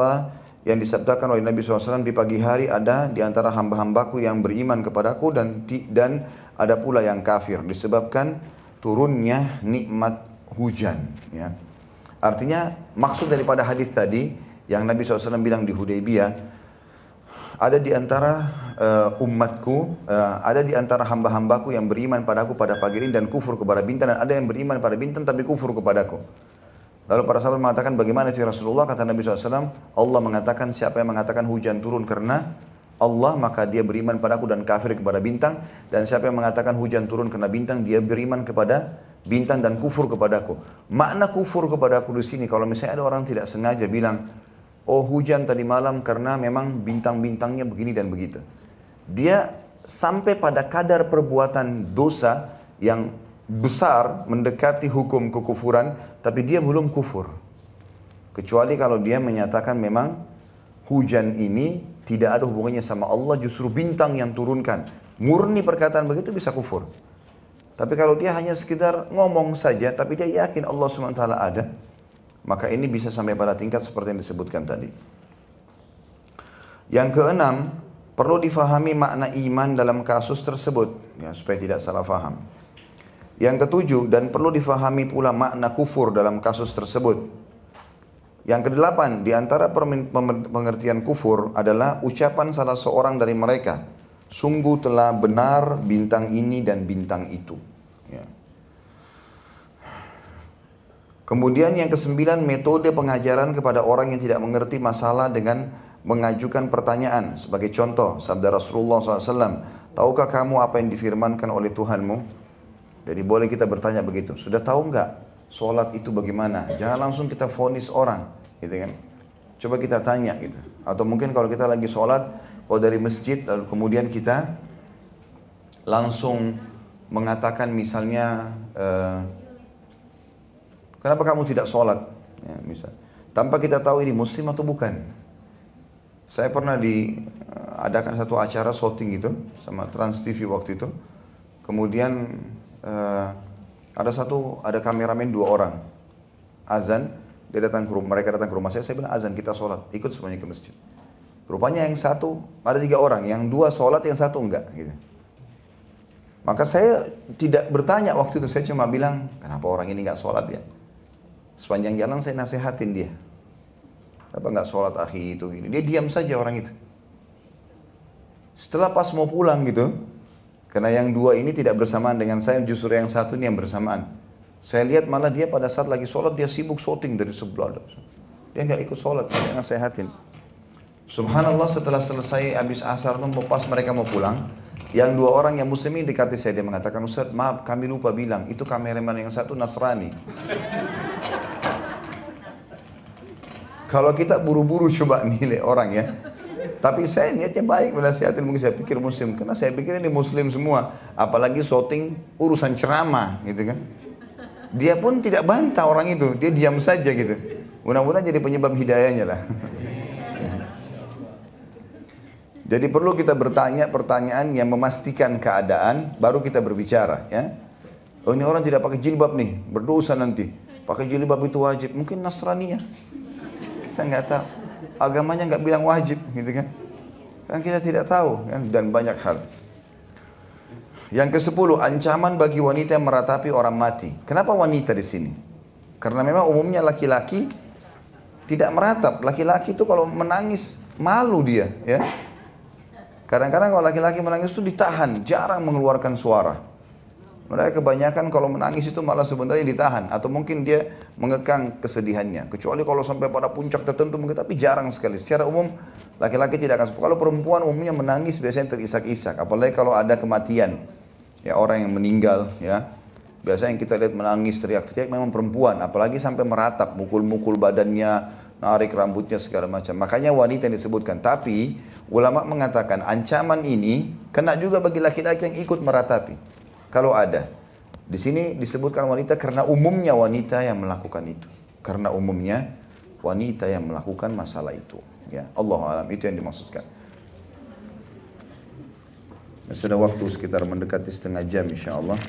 yang disabdakan oleh Nabi SAW di pagi hari ada di antara hamba-hambaku yang beriman kepadaku dan dan ada pula yang kafir disebabkan turunnya nikmat hujan. Ya. Artinya maksud daripada hadis tadi yang Nabi SAW bilang di Hudaybiyah ada di antara uh, umatku, uh, ada di antara hamba-hambaku yang beriman padaku pada pagi ini dan kufur kepada bintang dan ada yang beriman pada bintang tapi kufur kepadaku. Lalu para sahabat mengatakan bagaimana itu ya Rasulullah kata Nabi SAW Allah mengatakan siapa yang mengatakan hujan turun karena Allah maka dia beriman padaku dan kafir kepada bintang dan siapa yang mengatakan hujan turun karena bintang dia beriman kepada bintang dan kufur kepadaku. Makna kufur kepadaku di sini kalau misalnya ada orang tidak sengaja bilang, oh hujan tadi malam karena memang bintang-bintangnya begini dan begitu. Dia sampai pada kadar perbuatan dosa yang besar mendekati hukum kekufuran, tapi dia belum kufur. Kecuali kalau dia menyatakan memang hujan ini tidak ada hubungannya sama Allah, justru bintang yang turunkan. Murni perkataan begitu bisa kufur. Tapi kalau dia hanya sekedar ngomong saja, tapi dia yakin Allah SWT ada, maka ini bisa sampai pada tingkat seperti yang disebutkan tadi. Yang keenam, perlu difahami makna iman dalam kasus tersebut, ya, supaya tidak salah faham. Yang ketujuh, dan perlu difahami pula makna kufur dalam kasus tersebut. Yang kedelapan, di antara pengertian kufur adalah ucapan salah seorang dari mereka, sungguh telah benar bintang ini dan bintang itu. Kemudian yang kesembilan metode pengajaran kepada orang yang tidak mengerti masalah dengan mengajukan pertanyaan. Sebagai contoh, sabda Rasulullah SAW, tahukah kamu apa yang difirmankan oleh Tuhanmu? Jadi boleh kita bertanya begitu. Sudah tahu nggak sholat itu bagaimana? Jangan langsung kita fonis orang, gitu kan? Coba kita tanya gitu. Atau mungkin kalau kita lagi sholat, kalau dari masjid lalu kemudian kita langsung mengatakan misalnya uh, Kenapa kamu tidak sholat? Ya, misal. Tanpa kita tahu ini muslim atau bukan. Saya pernah diadakan satu acara shooting gitu sama Trans TV waktu itu. Kemudian uh, ada satu ada kameramen dua orang. Azan, dia datang ke rumah, mereka datang ke rumah saya, saya bilang azan kita sholat, ikut semuanya ke masjid. Rupanya yang satu ada tiga orang, yang dua sholat, yang satu enggak. Gitu. Maka saya tidak bertanya waktu itu, saya cuma bilang, kenapa orang ini enggak sholat ya? Sepanjang jalan saya nasihatin dia. Apa nggak sholat akhi itu gini. Dia diam saja orang itu. Setelah pas mau pulang gitu, karena yang dua ini tidak bersamaan dengan saya, justru yang satu ini yang bersamaan. Saya lihat malah dia pada saat lagi sholat dia sibuk shooting dari sebelah. Dia nggak ikut sholat, dia nasihatin. Subhanallah setelah selesai habis asar tuh pas mereka mau pulang, yang dua orang yang muslim ini dekati saya dia mengatakan Ustaz maaf kami lupa bilang itu kameraman yang satu Nasrani. Kalau kita buru-buru coba (laughs) nilai orang ya. Tapi saya niatnya baik menasihatin mungkin saya pikir muslim. Karena saya pikir ini muslim semua. Apalagi shooting urusan ceramah gitu kan. Dia pun tidak bantah orang itu. Dia diam saja gitu. Mudah-mudahan jadi penyebab hidayahnya lah. (laughs) Jadi perlu kita bertanya pertanyaan yang memastikan keadaan, baru kita berbicara ya. Oh ini orang tidak pakai jilbab nih, berdosa nanti. Pakai jilbab itu wajib, mungkin Nasrani ya. Kita nggak tahu. Agamanya nggak bilang wajib, gitu kan? Kan kita tidak tahu, kan? Dan banyak hal. Yang ke sepuluh, ancaman bagi wanita yang meratapi orang mati. Kenapa wanita di sini? Karena memang umumnya laki-laki tidak meratap. Laki-laki itu kalau menangis malu dia, ya. Kadang-kadang kalau laki-laki menangis itu ditahan, jarang mengeluarkan suara. Mereka kebanyakan kalau menangis itu malah sebenarnya ditahan atau mungkin dia mengekang kesedihannya. Kecuali kalau sampai pada puncak tertentu mungkin tapi jarang sekali. Secara umum laki-laki tidak akan. Kalau perempuan umumnya menangis biasanya terisak-isak. Apalagi kalau ada kematian ya orang yang meninggal ya. Biasanya yang kita lihat menangis teriak-teriak memang perempuan. Apalagi sampai meratap, mukul-mukul badannya, narik rambutnya segala macam. Makanya wanita yang disebutkan. Tapi ulama mengatakan ancaman ini kena juga bagi laki-laki yang ikut meratapi. Kalau ada. Di sini disebutkan wanita karena umumnya wanita yang melakukan itu. Karena umumnya wanita yang melakukan masalah itu. Ya, Allah alam itu yang dimaksudkan. Ada waktu sekitar mendekati setengah jam insya Allah.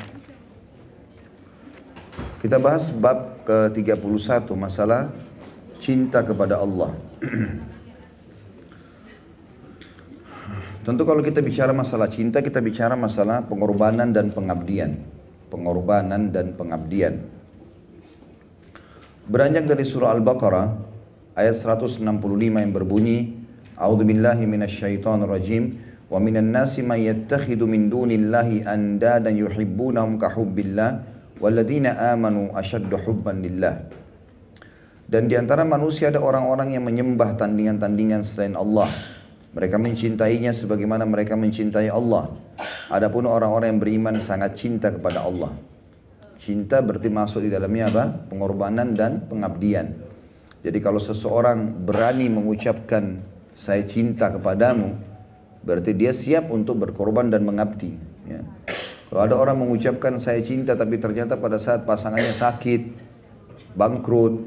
Kita bahas bab ke-31 masalah cinta kepada Allah. (clears throat) Tentu kalau kita bicara masalah cinta, kita bicara masalah pengorbanan dan pengabdian. Pengorbanan dan pengabdian. Beranjak dari surah Al-Baqarah ayat 165 yang berbunyi, A'udzu billahi minasyaitonir rajim wa minan nasi may yattakhidhu min dunillahi andadan yuhibbunahum ka hubbillah walladzina amanu ashaddu hubban lillah. Dan di antara manusia ada orang-orang yang menyembah tandingan-tandingan selain Allah mereka mencintainya sebagaimana mereka mencintai Allah. Adapun orang-orang yang beriman sangat cinta kepada Allah. Cinta berarti masuk di dalamnya apa? Pengorbanan dan pengabdian. Jadi kalau seseorang berani mengucapkan saya cinta kepadamu, berarti dia siap untuk berkorban dan mengabdi. Ya. Kalau ada orang mengucapkan saya cinta tapi ternyata pada saat pasangannya sakit, bangkrut,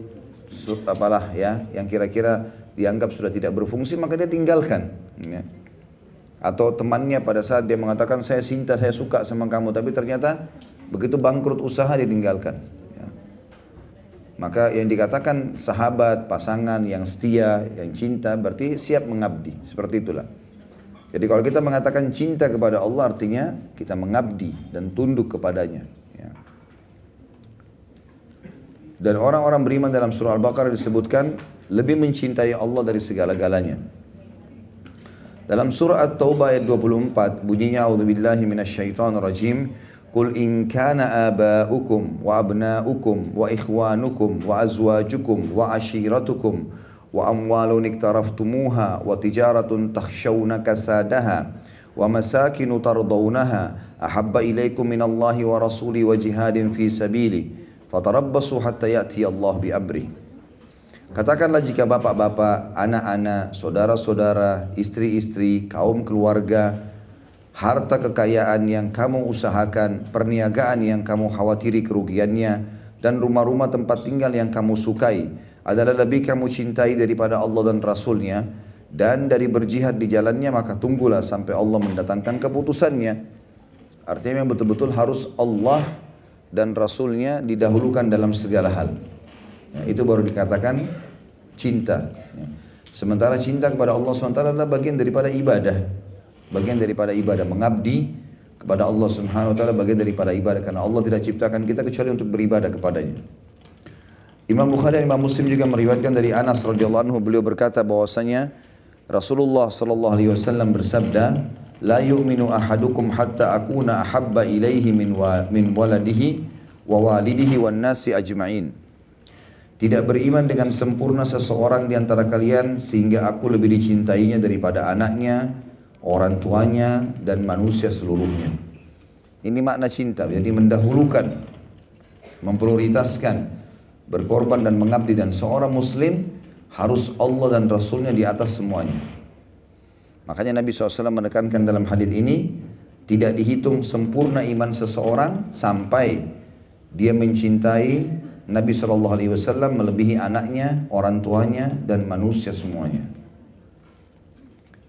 apalah ya, yang kira-kira dianggap sudah tidak berfungsi maka dia tinggalkan ya. atau temannya pada saat dia mengatakan saya cinta saya suka sama kamu tapi ternyata begitu bangkrut usaha dia tinggalkan ya. maka yang dikatakan sahabat pasangan yang setia yang cinta berarti siap mengabdi seperti itulah jadi kalau kita mengatakan cinta kepada Allah artinya kita mengabdi dan tunduk kepadanya ya. dan orang-orang beriman dalam surah Al-Baqarah disebutkan lebih mencintai Allah dari segala-galanya. Dalam surah At-Taubah ayat 24 bunyinya A'udzubillahi minasyaitonirrajim Qul in kana aba'ukum wa abna'ukum wa ikhwanukum wa azwajukum wa ashiratukum wa amwalun iktaraftumuha wa tijaratun takhshawna kasadaha wa masakinu tardawnaha ahabba ilaikum minallahi wa rasuli wa jihadin fi sabili fatarabbasu hatta ya'ti Allah bi amri Katakanlah jika bapak-bapak, anak-anak, saudara-saudara, istri-istri, kaum keluarga, harta kekayaan yang kamu usahakan, perniagaan yang kamu khawatiri kerugiannya, dan rumah-rumah tempat tinggal yang kamu sukai adalah lebih kamu cintai daripada Allah dan Rasulnya dan dari berjihad di jalannya maka tunggulah sampai Allah mendatangkan keputusannya. Artinya yang betul-betul harus Allah dan Rasulnya didahulukan dalam segala hal. Ya, itu baru dikatakan cinta. Ya. Sementara cinta kepada Allah SWT adalah bagian daripada ibadah. Bagian daripada ibadah. Mengabdi kepada Allah Subhanahu Wa Taala bagian daripada ibadah. Karena Allah tidak ciptakan kita kecuali untuk beribadah kepadanya. Imam Bukhari dan Imam Muslim juga meriwayatkan dari Anas radhiyallahu anhu beliau berkata bahwasanya Rasulullah sallallahu alaihi wasallam bersabda, "La yu'minu ahadukum hatta akuna ahabba ilaihi min wa, min waladihi wa walidihi wan nasi ajma'in." Tidak beriman dengan sempurna seseorang di antara kalian sehingga aku lebih dicintainya daripada anaknya, orang tuanya dan manusia seluruhnya. Ini makna cinta, jadi mendahulukan, memprioritaskan, berkorban dan mengabdi dan seorang muslim harus Allah dan Rasulnya di atas semuanya. Makanya Nabi SAW menekankan dalam hadis ini tidak dihitung sempurna iman seseorang sampai dia mencintai Nabi Shallallahu Alaihi Wasallam melebihi anaknya, orang tuanya, dan manusia semuanya.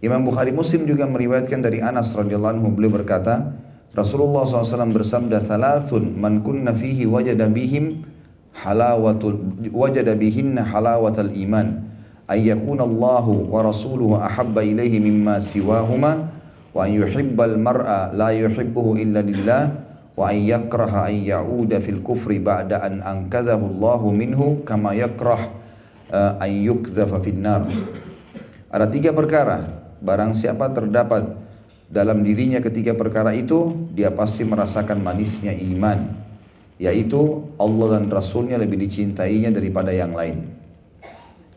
Imam Bukhari Muslim juga meriwayatkan dari Anas radhiyallahu anhu beliau berkata, Rasulullah SAW bersabda, "Thalathun man kunna fihi wajada bihim halawatul wajada bihinna halawatal iman." Ay yakuna Allahu wa rasuluhu ahabba ilaihi mimma siwahuma wa an yuhibbal mar'a la yuhibbuhu illa lillah wa an yakraha an ya'uda fil kufri ba'da an ankadahu Allahu minhu kama yakrah uh, an yukdhafa fin nar. Ada tiga perkara barang siapa terdapat dalam dirinya ketika perkara itu dia pasti merasakan manisnya iman yaitu Allah dan Rasulnya lebih dicintainya daripada yang lain.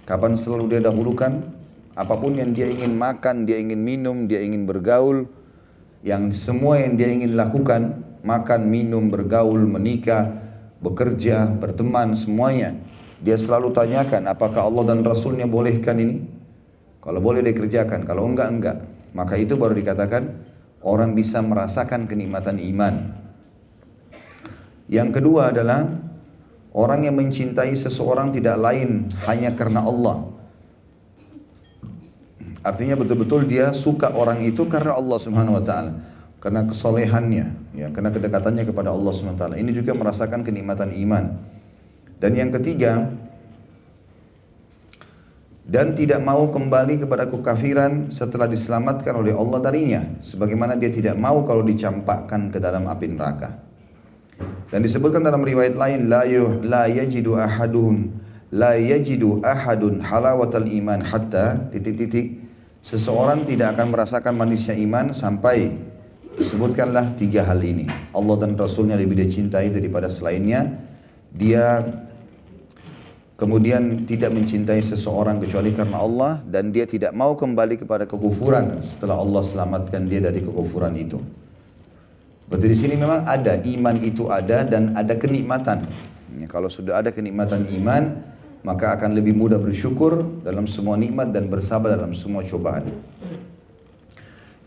Kapan selalu dia dahulukan apa pun yang dia ingin makan, dia ingin minum, dia ingin bergaul, yang semua yang dia ingin lakukan makan, minum, bergaul, menikah, bekerja, berteman, semuanya. Dia selalu tanyakan apakah Allah dan Rasulnya bolehkan ini? Kalau boleh dikerjakan, kalau enggak, enggak. Maka itu baru dikatakan orang bisa merasakan kenikmatan iman. Yang kedua adalah orang yang mencintai seseorang tidak lain hanya karena Allah. Artinya betul-betul dia suka orang itu karena Allah Subhanahu wa taala karena kesolehannya, ya, karena kedekatannya kepada Allah SWT. Ini juga merasakan kenikmatan iman. Dan yang ketiga, dan tidak mau kembali kepada kekafiran setelah diselamatkan oleh Allah darinya, sebagaimana dia tidak mau kalau dicampakkan ke dalam api neraka. Dan disebutkan dalam riwayat lain, la, yuh, la yajidu ahadun la yajidu ahadun halawatal iman hatta titik-titik seseorang tidak akan merasakan manisnya iman sampai Disebutkanlah tiga hal ini. Allah dan Rasulnya lebih dicintai daripada selainnya. Dia kemudian tidak mencintai seseorang kecuali karena Allah dan dia tidak mau kembali kepada kekufuran setelah Allah selamatkan dia dari kekufuran itu. Berarti di sini memang ada iman itu ada dan ada kenikmatan. Ya, kalau sudah ada kenikmatan iman, maka akan lebih mudah bersyukur dalam semua nikmat dan bersabar dalam semua cobaan.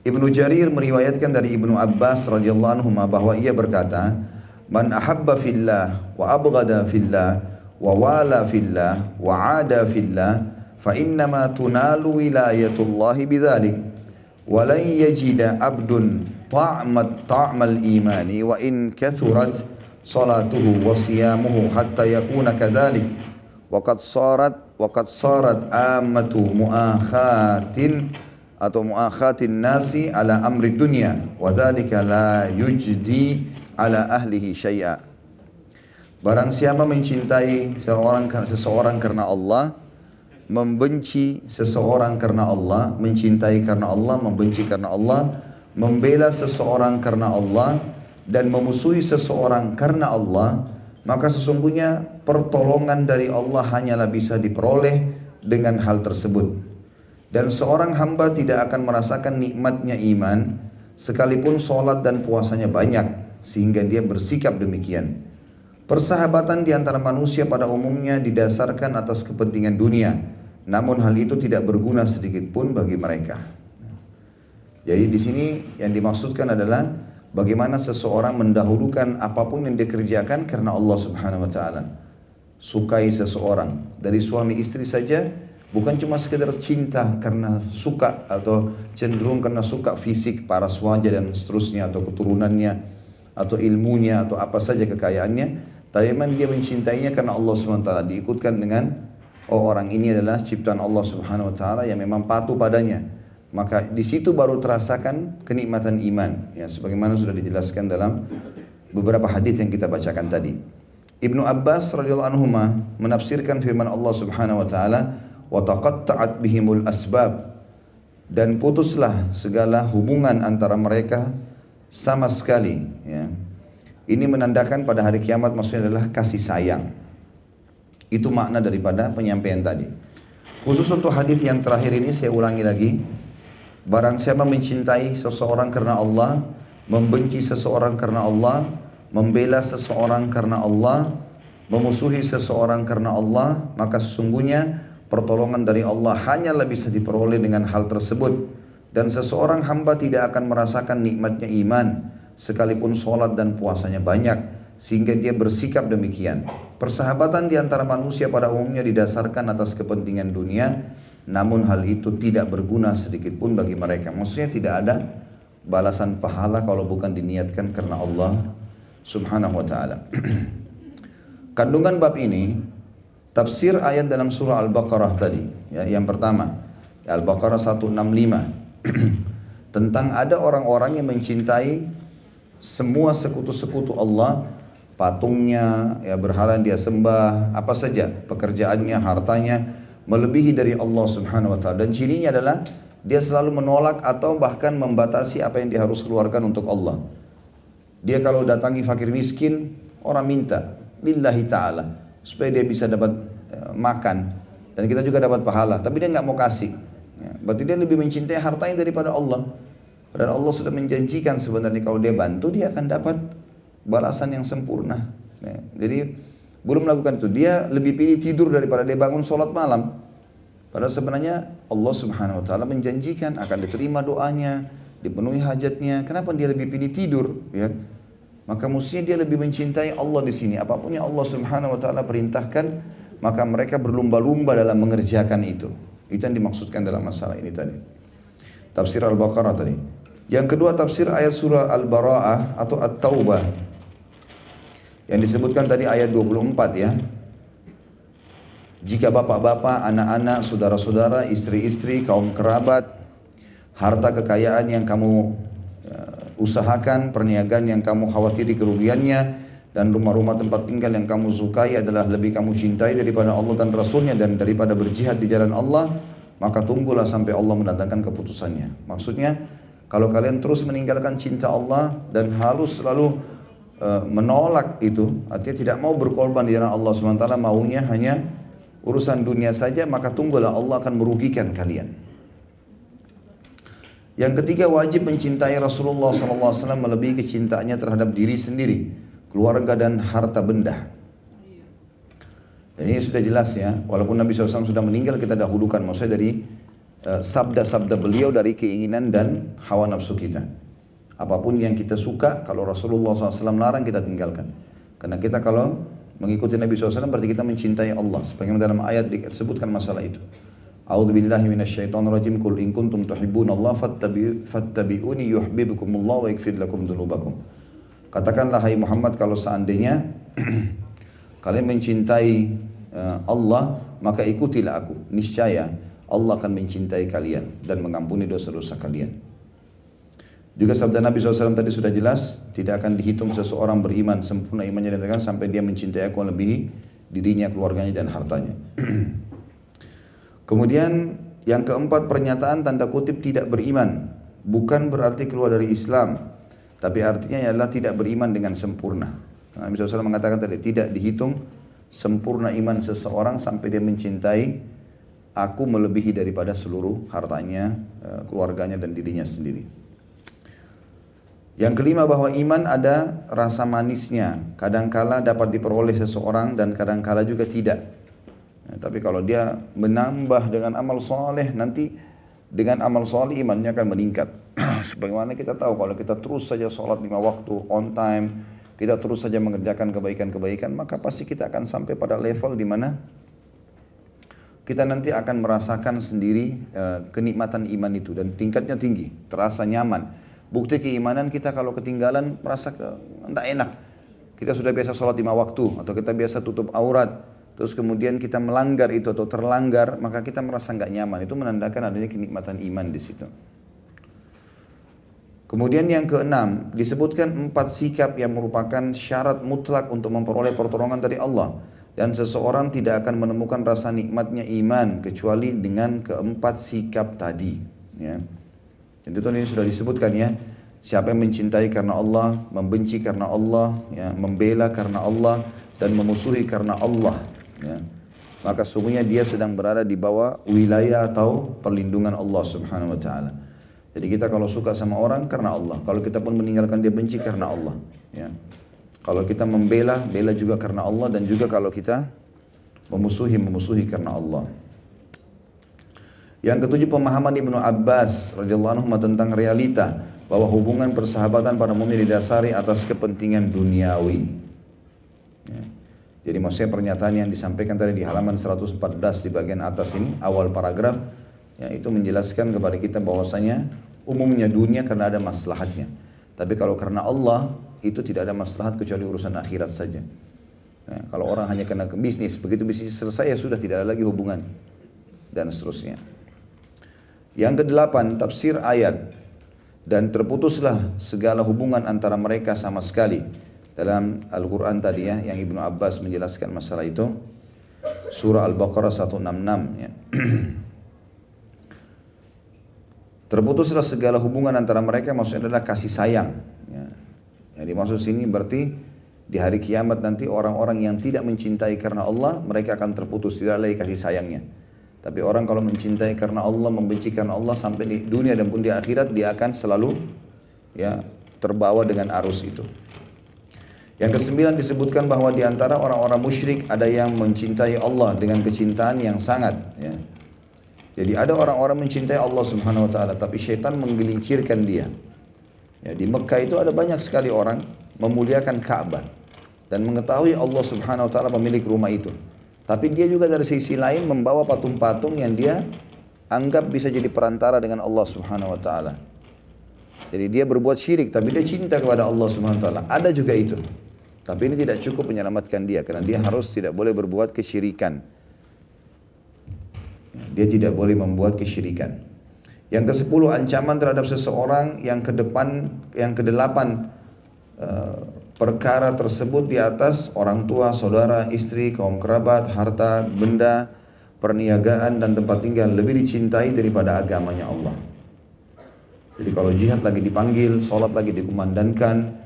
Ibnu Jarir meriwayatkan dari Ibnu Abbas radhiyallahu anhu bahwa ia berkata, "Man ahabba fillah wa abghada fillah wa wala fillah wa ada fillah fa innama tunalu wilayatullah bidzalik wa lan yajida abdun ta'mat ta'mal kathurat salatuhu wa hatta yakuna kadzalik wa qad sarat atau muakhatin nasi ala amri dunia wa la yujdi ala ahlihi syai'a Barang siapa mencintai seorang seseorang karena Allah membenci seseorang karena Allah mencintai karena Allah membenci karena Allah membela seseorang karena Allah dan memusuhi seseorang karena Allah, maka sesungguhnya pertolongan dari Allah hanyalah bisa diperoleh dengan hal tersebut. Dan seorang hamba tidak akan merasakan nikmatnya iman sekalipun sholat dan puasanya banyak sehingga dia bersikap demikian. Persahabatan di antara manusia pada umumnya didasarkan atas kepentingan dunia, namun hal itu tidak berguna sedikit pun bagi mereka. Jadi di sini yang dimaksudkan adalah bagaimana seseorang mendahulukan apa pun yang dikerjakan karena Allah Subhanahu wa taala. Sukai seseorang dari suami istri saja bukan cuma sekedar cinta karena suka atau cenderung karena suka fisik para wajah dan seterusnya atau keturunannya atau ilmunya atau apa saja kekayaannya tapi memang dia mencintainya karena Allah SWT diikutkan dengan oh orang ini adalah ciptaan Allah Subhanahu wa taala yang memang patuh padanya. Maka di situ baru terasakan kenikmatan iman. Ya sebagaimana sudah dijelaskan dalam beberapa hadis yang kita bacakan tadi. Ibnu Abbas radhiyallahu anhu menafsirkan firman Allah Subhanahu wa taala wa taqatta'at bihimul asbab. Dan putuslah segala hubungan antara mereka sama sekali ya. Ini menandakan pada hari kiamat maksudnya adalah kasih sayang. Itu makna daripada penyampaian tadi. Khusus untuk hadis yang terakhir ini saya ulangi lagi. Barang siapa mencintai seseorang karena Allah, membenci seseorang karena Allah, membela seseorang karena Allah, memusuhi seseorang karena Allah, maka sesungguhnya pertolongan dari Allah hanyalah bisa diperoleh dengan hal tersebut. Dan seseorang hamba tidak akan merasakan nikmatnya iman, sekalipun sholat dan puasanya banyak, sehingga dia bersikap demikian. Persahabatan di antara manusia pada umumnya didasarkan atas kepentingan dunia, namun hal itu tidak berguna sedikit pun bagi mereka. Maksudnya tidak ada balasan pahala kalau bukan diniatkan karena Allah Subhanahu wa taala. (clears throat) Kandungan bab ini tafsir ayat dalam surah Al-Baqarah tadi, ya, yang pertama, Al-Baqarah 165 (clears throat) tentang ada orang-orang yang mencintai semua sekutu-sekutu Allah, patungnya, ya berhala dia sembah, apa saja pekerjaannya, hartanya, melebihi dari Allah Subhanahu wa taala. Dan cirinya adalah dia selalu menolak atau bahkan membatasi apa yang dia harus keluarkan untuk Allah. Dia kalau datangi fakir miskin, orang minta lillahi taala supaya dia bisa dapat ya, makan dan kita juga dapat pahala, tapi dia nggak mau kasih. Ya, berarti dia lebih mencintai hartanya daripada Allah. Padahal Allah sudah menjanjikan sebenarnya kalau dia bantu dia akan dapat balasan yang sempurna. Ya, jadi belum melakukan itu. Dia lebih pilih tidur daripada dia bangun sholat malam. Padahal sebenarnya Allah subhanahu wa ta'ala menjanjikan akan diterima doanya, dipenuhi hajatnya. Kenapa dia lebih pilih tidur? Ya. Maka mestinya dia lebih mencintai Allah di sini. Apa pun yang Allah subhanahu wa ta'ala perintahkan, maka mereka berlumba-lumba dalam mengerjakan itu. Itu yang dimaksudkan dalam masalah ini tadi. Tafsir Al-Baqarah tadi. Yang kedua tafsir ayat surah Al-Bara'ah atau At-Taubah yang disebutkan tadi ayat 24 ya. Jika bapak-bapak, anak-anak, saudara-saudara, istri-istri, kaum kerabat, harta kekayaan yang kamu usahakan, perniagaan yang kamu khawatiri kerugiannya, dan rumah-rumah tempat tinggal yang kamu sukai adalah lebih kamu cintai daripada Allah dan Rasulnya dan daripada berjihad di jalan Allah, maka tunggulah sampai Allah mendatangkan keputusannya. Maksudnya, kalau kalian terus meninggalkan cinta Allah dan harus selalu Eh, menolak itu, artinya tidak mau berkorban di jalan Allah SWT, maunya hanya urusan dunia saja, maka tunggulah Allah akan merugikan kalian. Yang ketiga wajib mencintai Rasulullah SAW melebihi kecintaannya terhadap diri sendiri, keluarga dan harta benda. Dan ini sudah jelas ya, walaupun Nabi SAW sudah meninggal kita dahulukan, maksudnya dari eh, sabda-sabda uh, beliau dari keinginan dan hawa nafsu kita. Apa pun yang kita suka, kalau Rasulullah SAW larang kita tinggalkan. Karena kita kalau mengikuti Nabi SAW berarti kita mencintai Allah. Sebagaimana dalam ayat disebutkan masalah itu. A'udzu billahi minasyaitonir rajim. Qul in kuntum tuhibbunallaha fattabi'uni yuhibbukumullah wa yaghfir lakum dzunubakum. Katakanlah hai Muhammad kalau seandainya (clears throat) kalian mencintai eh, Allah, maka ikutilah aku. Niscaya Allah akan mencintai kalian dan mengampuni dosa-dosa kalian. Juga sabda Nabi SAW tadi sudah jelas, tidak akan dihitung seseorang beriman sempurna imannya dan sampai dia mencintai aku lebih dirinya, keluarganya dan hartanya. (clears throat) Kemudian yang keempat pernyataan tanda kutip tidak beriman bukan berarti keluar dari Islam. Tapi artinya adalah tidak beriman dengan sempurna. Nabi SAW mengatakan tadi, tidak dihitung sempurna iman seseorang sampai dia mencintai aku melebihi daripada seluruh hartanya, eh, keluarganya dan dirinya sendiri. Yang kelima bahwa iman ada rasa manisnya. Kadangkala dapat diperoleh seseorang dan kadangkala juga tidak. Nah, tapi kalau dia menambah dengan amal soleh nanti dengan amal soleh imannya akan meningkat. (clears throat) Sebagaimana kita tahu kalau kita terus saja sholat lima waktu on time, kita terus saja mengerjakan kebaikan-kebaikan, maka pasti kita akan sampai pada level di mana kita nanti akan merasakan sendiri uh, kenikmatan iman itu dan tingkatnya tinggi, terasa nyaman. Bukti keimanan kita kalau ketinggalan merasa ke, enak. Kita sudah biasa sholat lima waktu atau kita biasa tutup aurat, terus kemudian kita melanggar itu atau terlanggar, maka kita merasa nggak nyaman. Itu menandakan adanya kenikmatan iman di situ. Kemudian yang keenam, disebutkan empat sikap yang merupakan syarat mutlak untuk memperoleh pertolongan dari Allah. Dan seseorang tidak akan menemukan rasa nikmatnya iman kecuali dengan keempat sikap tadi. Ya. Jadi itu ini sudah disebutkan ya. Siapa yang mencintai karena Allah, membenci karena Allah, ya, membela karena Allah, dan memusuhi karena Allah. Ya. Maka sungguhnya dia sedang berada di bawah wilayah atau perlindungan Allah subhanahu wa ta'ala. Jadi kita kalau suka sama orang karena Allah. Kalau kita pun meninggalkan dia benci karena Allah. Ya. Kalau kita membela, bela juga karena Allah dan juga kalau kita memusuhi, memusuhi karena Allah. Yang ketujuh pemahaman Ibnu Abbas radhiyallahu anhu tentang realita bahwa hubungan persahabatan para mukmin didasari atas kepentingan duniawi. Ya. Jadi maksudnya pernyataan yang disampaikan tadi di halaman 114 di bagian atas ini awal paragraf Ya, itu menjelaskan kepada kita bahwasanya umumnya dunia karena ada maslahatnya. Tapi kalau karena Allah itu tidak ada maslahat kecuali urusan akhirat saja. Ya, kalau orang hanya kena ke bisnis, begitu bisnis selesai ya sudah tidak ada lagi hubungan dan seterusnya. Yang kedelapan, tafsir ayat dan terputuslah segala hubungan antara mereka sama sekali dalam Al-Quran tadi ya yang Ibnu Abbas menjelaskan masalah itu surah Al-Baqarah 166 ya. (clears throat) Terputuslah segala hubungan antara mereka maksudnya adalah kasih sayang. Ya. Yang dimaksud sini berarti di hari kiamat nanti orang-orang yang tidak mencintai karena Allah mereka akan terputus tidak lagi kasih sayangnya. Tapi orang kalau mencintai karena Allah, membenci karena Allah sampai di dunia dan pun di akhirat dia akan selalu ya terbawa dengan arus itu. Yang kesembilan disebutkan bahwa di antara orang-orang musyrik ada yang mencintai Allah dengan kecintaan yang sangat ya. Jadi ada orang-orang mencintai Allah Subhanahu wa taala tapi syaitan menggelincirkan dia. Ya, di Mekah itu ada banyak sekali orang memuliakan Ka'bah dan mengetahui Allah Subhanahu wa taala pemilik rumah itu. Tapi dia juga dari sisi lain membawa patung-patung yang dia anggap bisa jadi perantara dengan Allah Subhanahu wa taala. Jadi dia berbuat syirik tapi dia cinta kepada Allah Subhanahu wa taala. Ada juga itu. Tapi ini tidak cukup menyelamatkan dia karena dia harus tidak boleh berbuat kesyirikan. Dia tidak boleh membuat kesyirikan. Yang ke sepuluh ancaman terhadap seseorang yang ke depan, yang ke delapan uh, perkara tersebut di atas orang tua, saudara, istri, kaum kerabat, harta, benda, perniagaan dan tempat tinggal lebih dicintai daripada agamanya Allah. Jadi kalau jihad lagi dipanggil, sholat lagi dikumandangkan,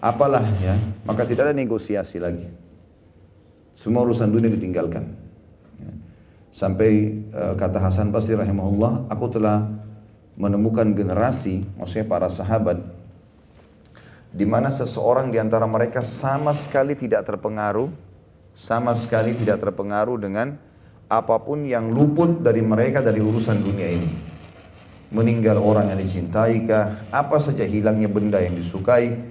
apalah ya, maka tidak ada negosiasi lagi. Semua urusan dunia ditinggalkan. Sampai uh, kata Hasan Basri rahimahullah, aku telah menemukan generasi, maksudnya para sahabat, di mana seseorang di antara mereka sama sekali tidak terpengaruh, sama sekali tidak terpengaruh dengan apa pun yang luput dari mereka dari urusan dunia ini. Meninggal orang yang dicintai kah, apa saja hilangnya benda yang disukai,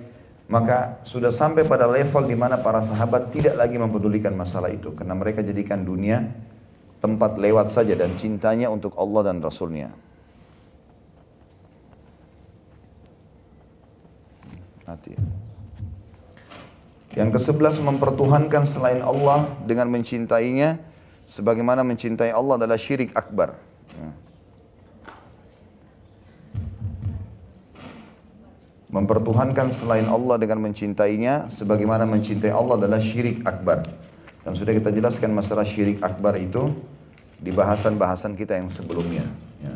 maka sudah sampai pada level di mana para sahabat tidak lagi mempedulikan masalah itu karena mereka jadikan dunia tempat lewat saja dan cintanya untuk Allah dan Rasulnya. Hati. Yang ke sebelas mempertuhankan selain Allah dengan mencintainya sebagaimana mencintai Allah adalah syirik akbar. Ya. Mempertuhankan selain Allah dengan mencintainya sebagaimana mencintai Allah adalah syirik akbar. Dan sudah kita jelaskan masalah syirik akbar itu di bahasan-bahasan kita yang sebelumnya. Ya.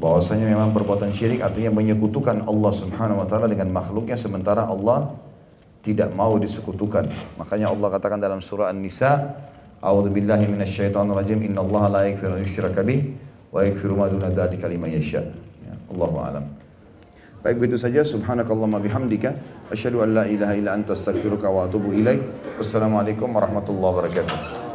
bahwasanya memang perbuatan syirik artinya menyekutukan Allah Subhanahu wa taala dengan makhluknya sementara Allah tidak mau disekutukan. Makanya Allah katakan dalam surah An-Nisa, "A'udzu billahi minasyaitonir rajim. Innallaha la yaghfiru an yushraka wa yaghfiru ma duna dzalika liman yasha." Ya. Baik begitu saja subhanakallahumma bihamdika asyhadu an la ilaha illa anta astaghfiruka wa atubu ilaik. Wassalamualaikum warahmatullahi wabarakatuh.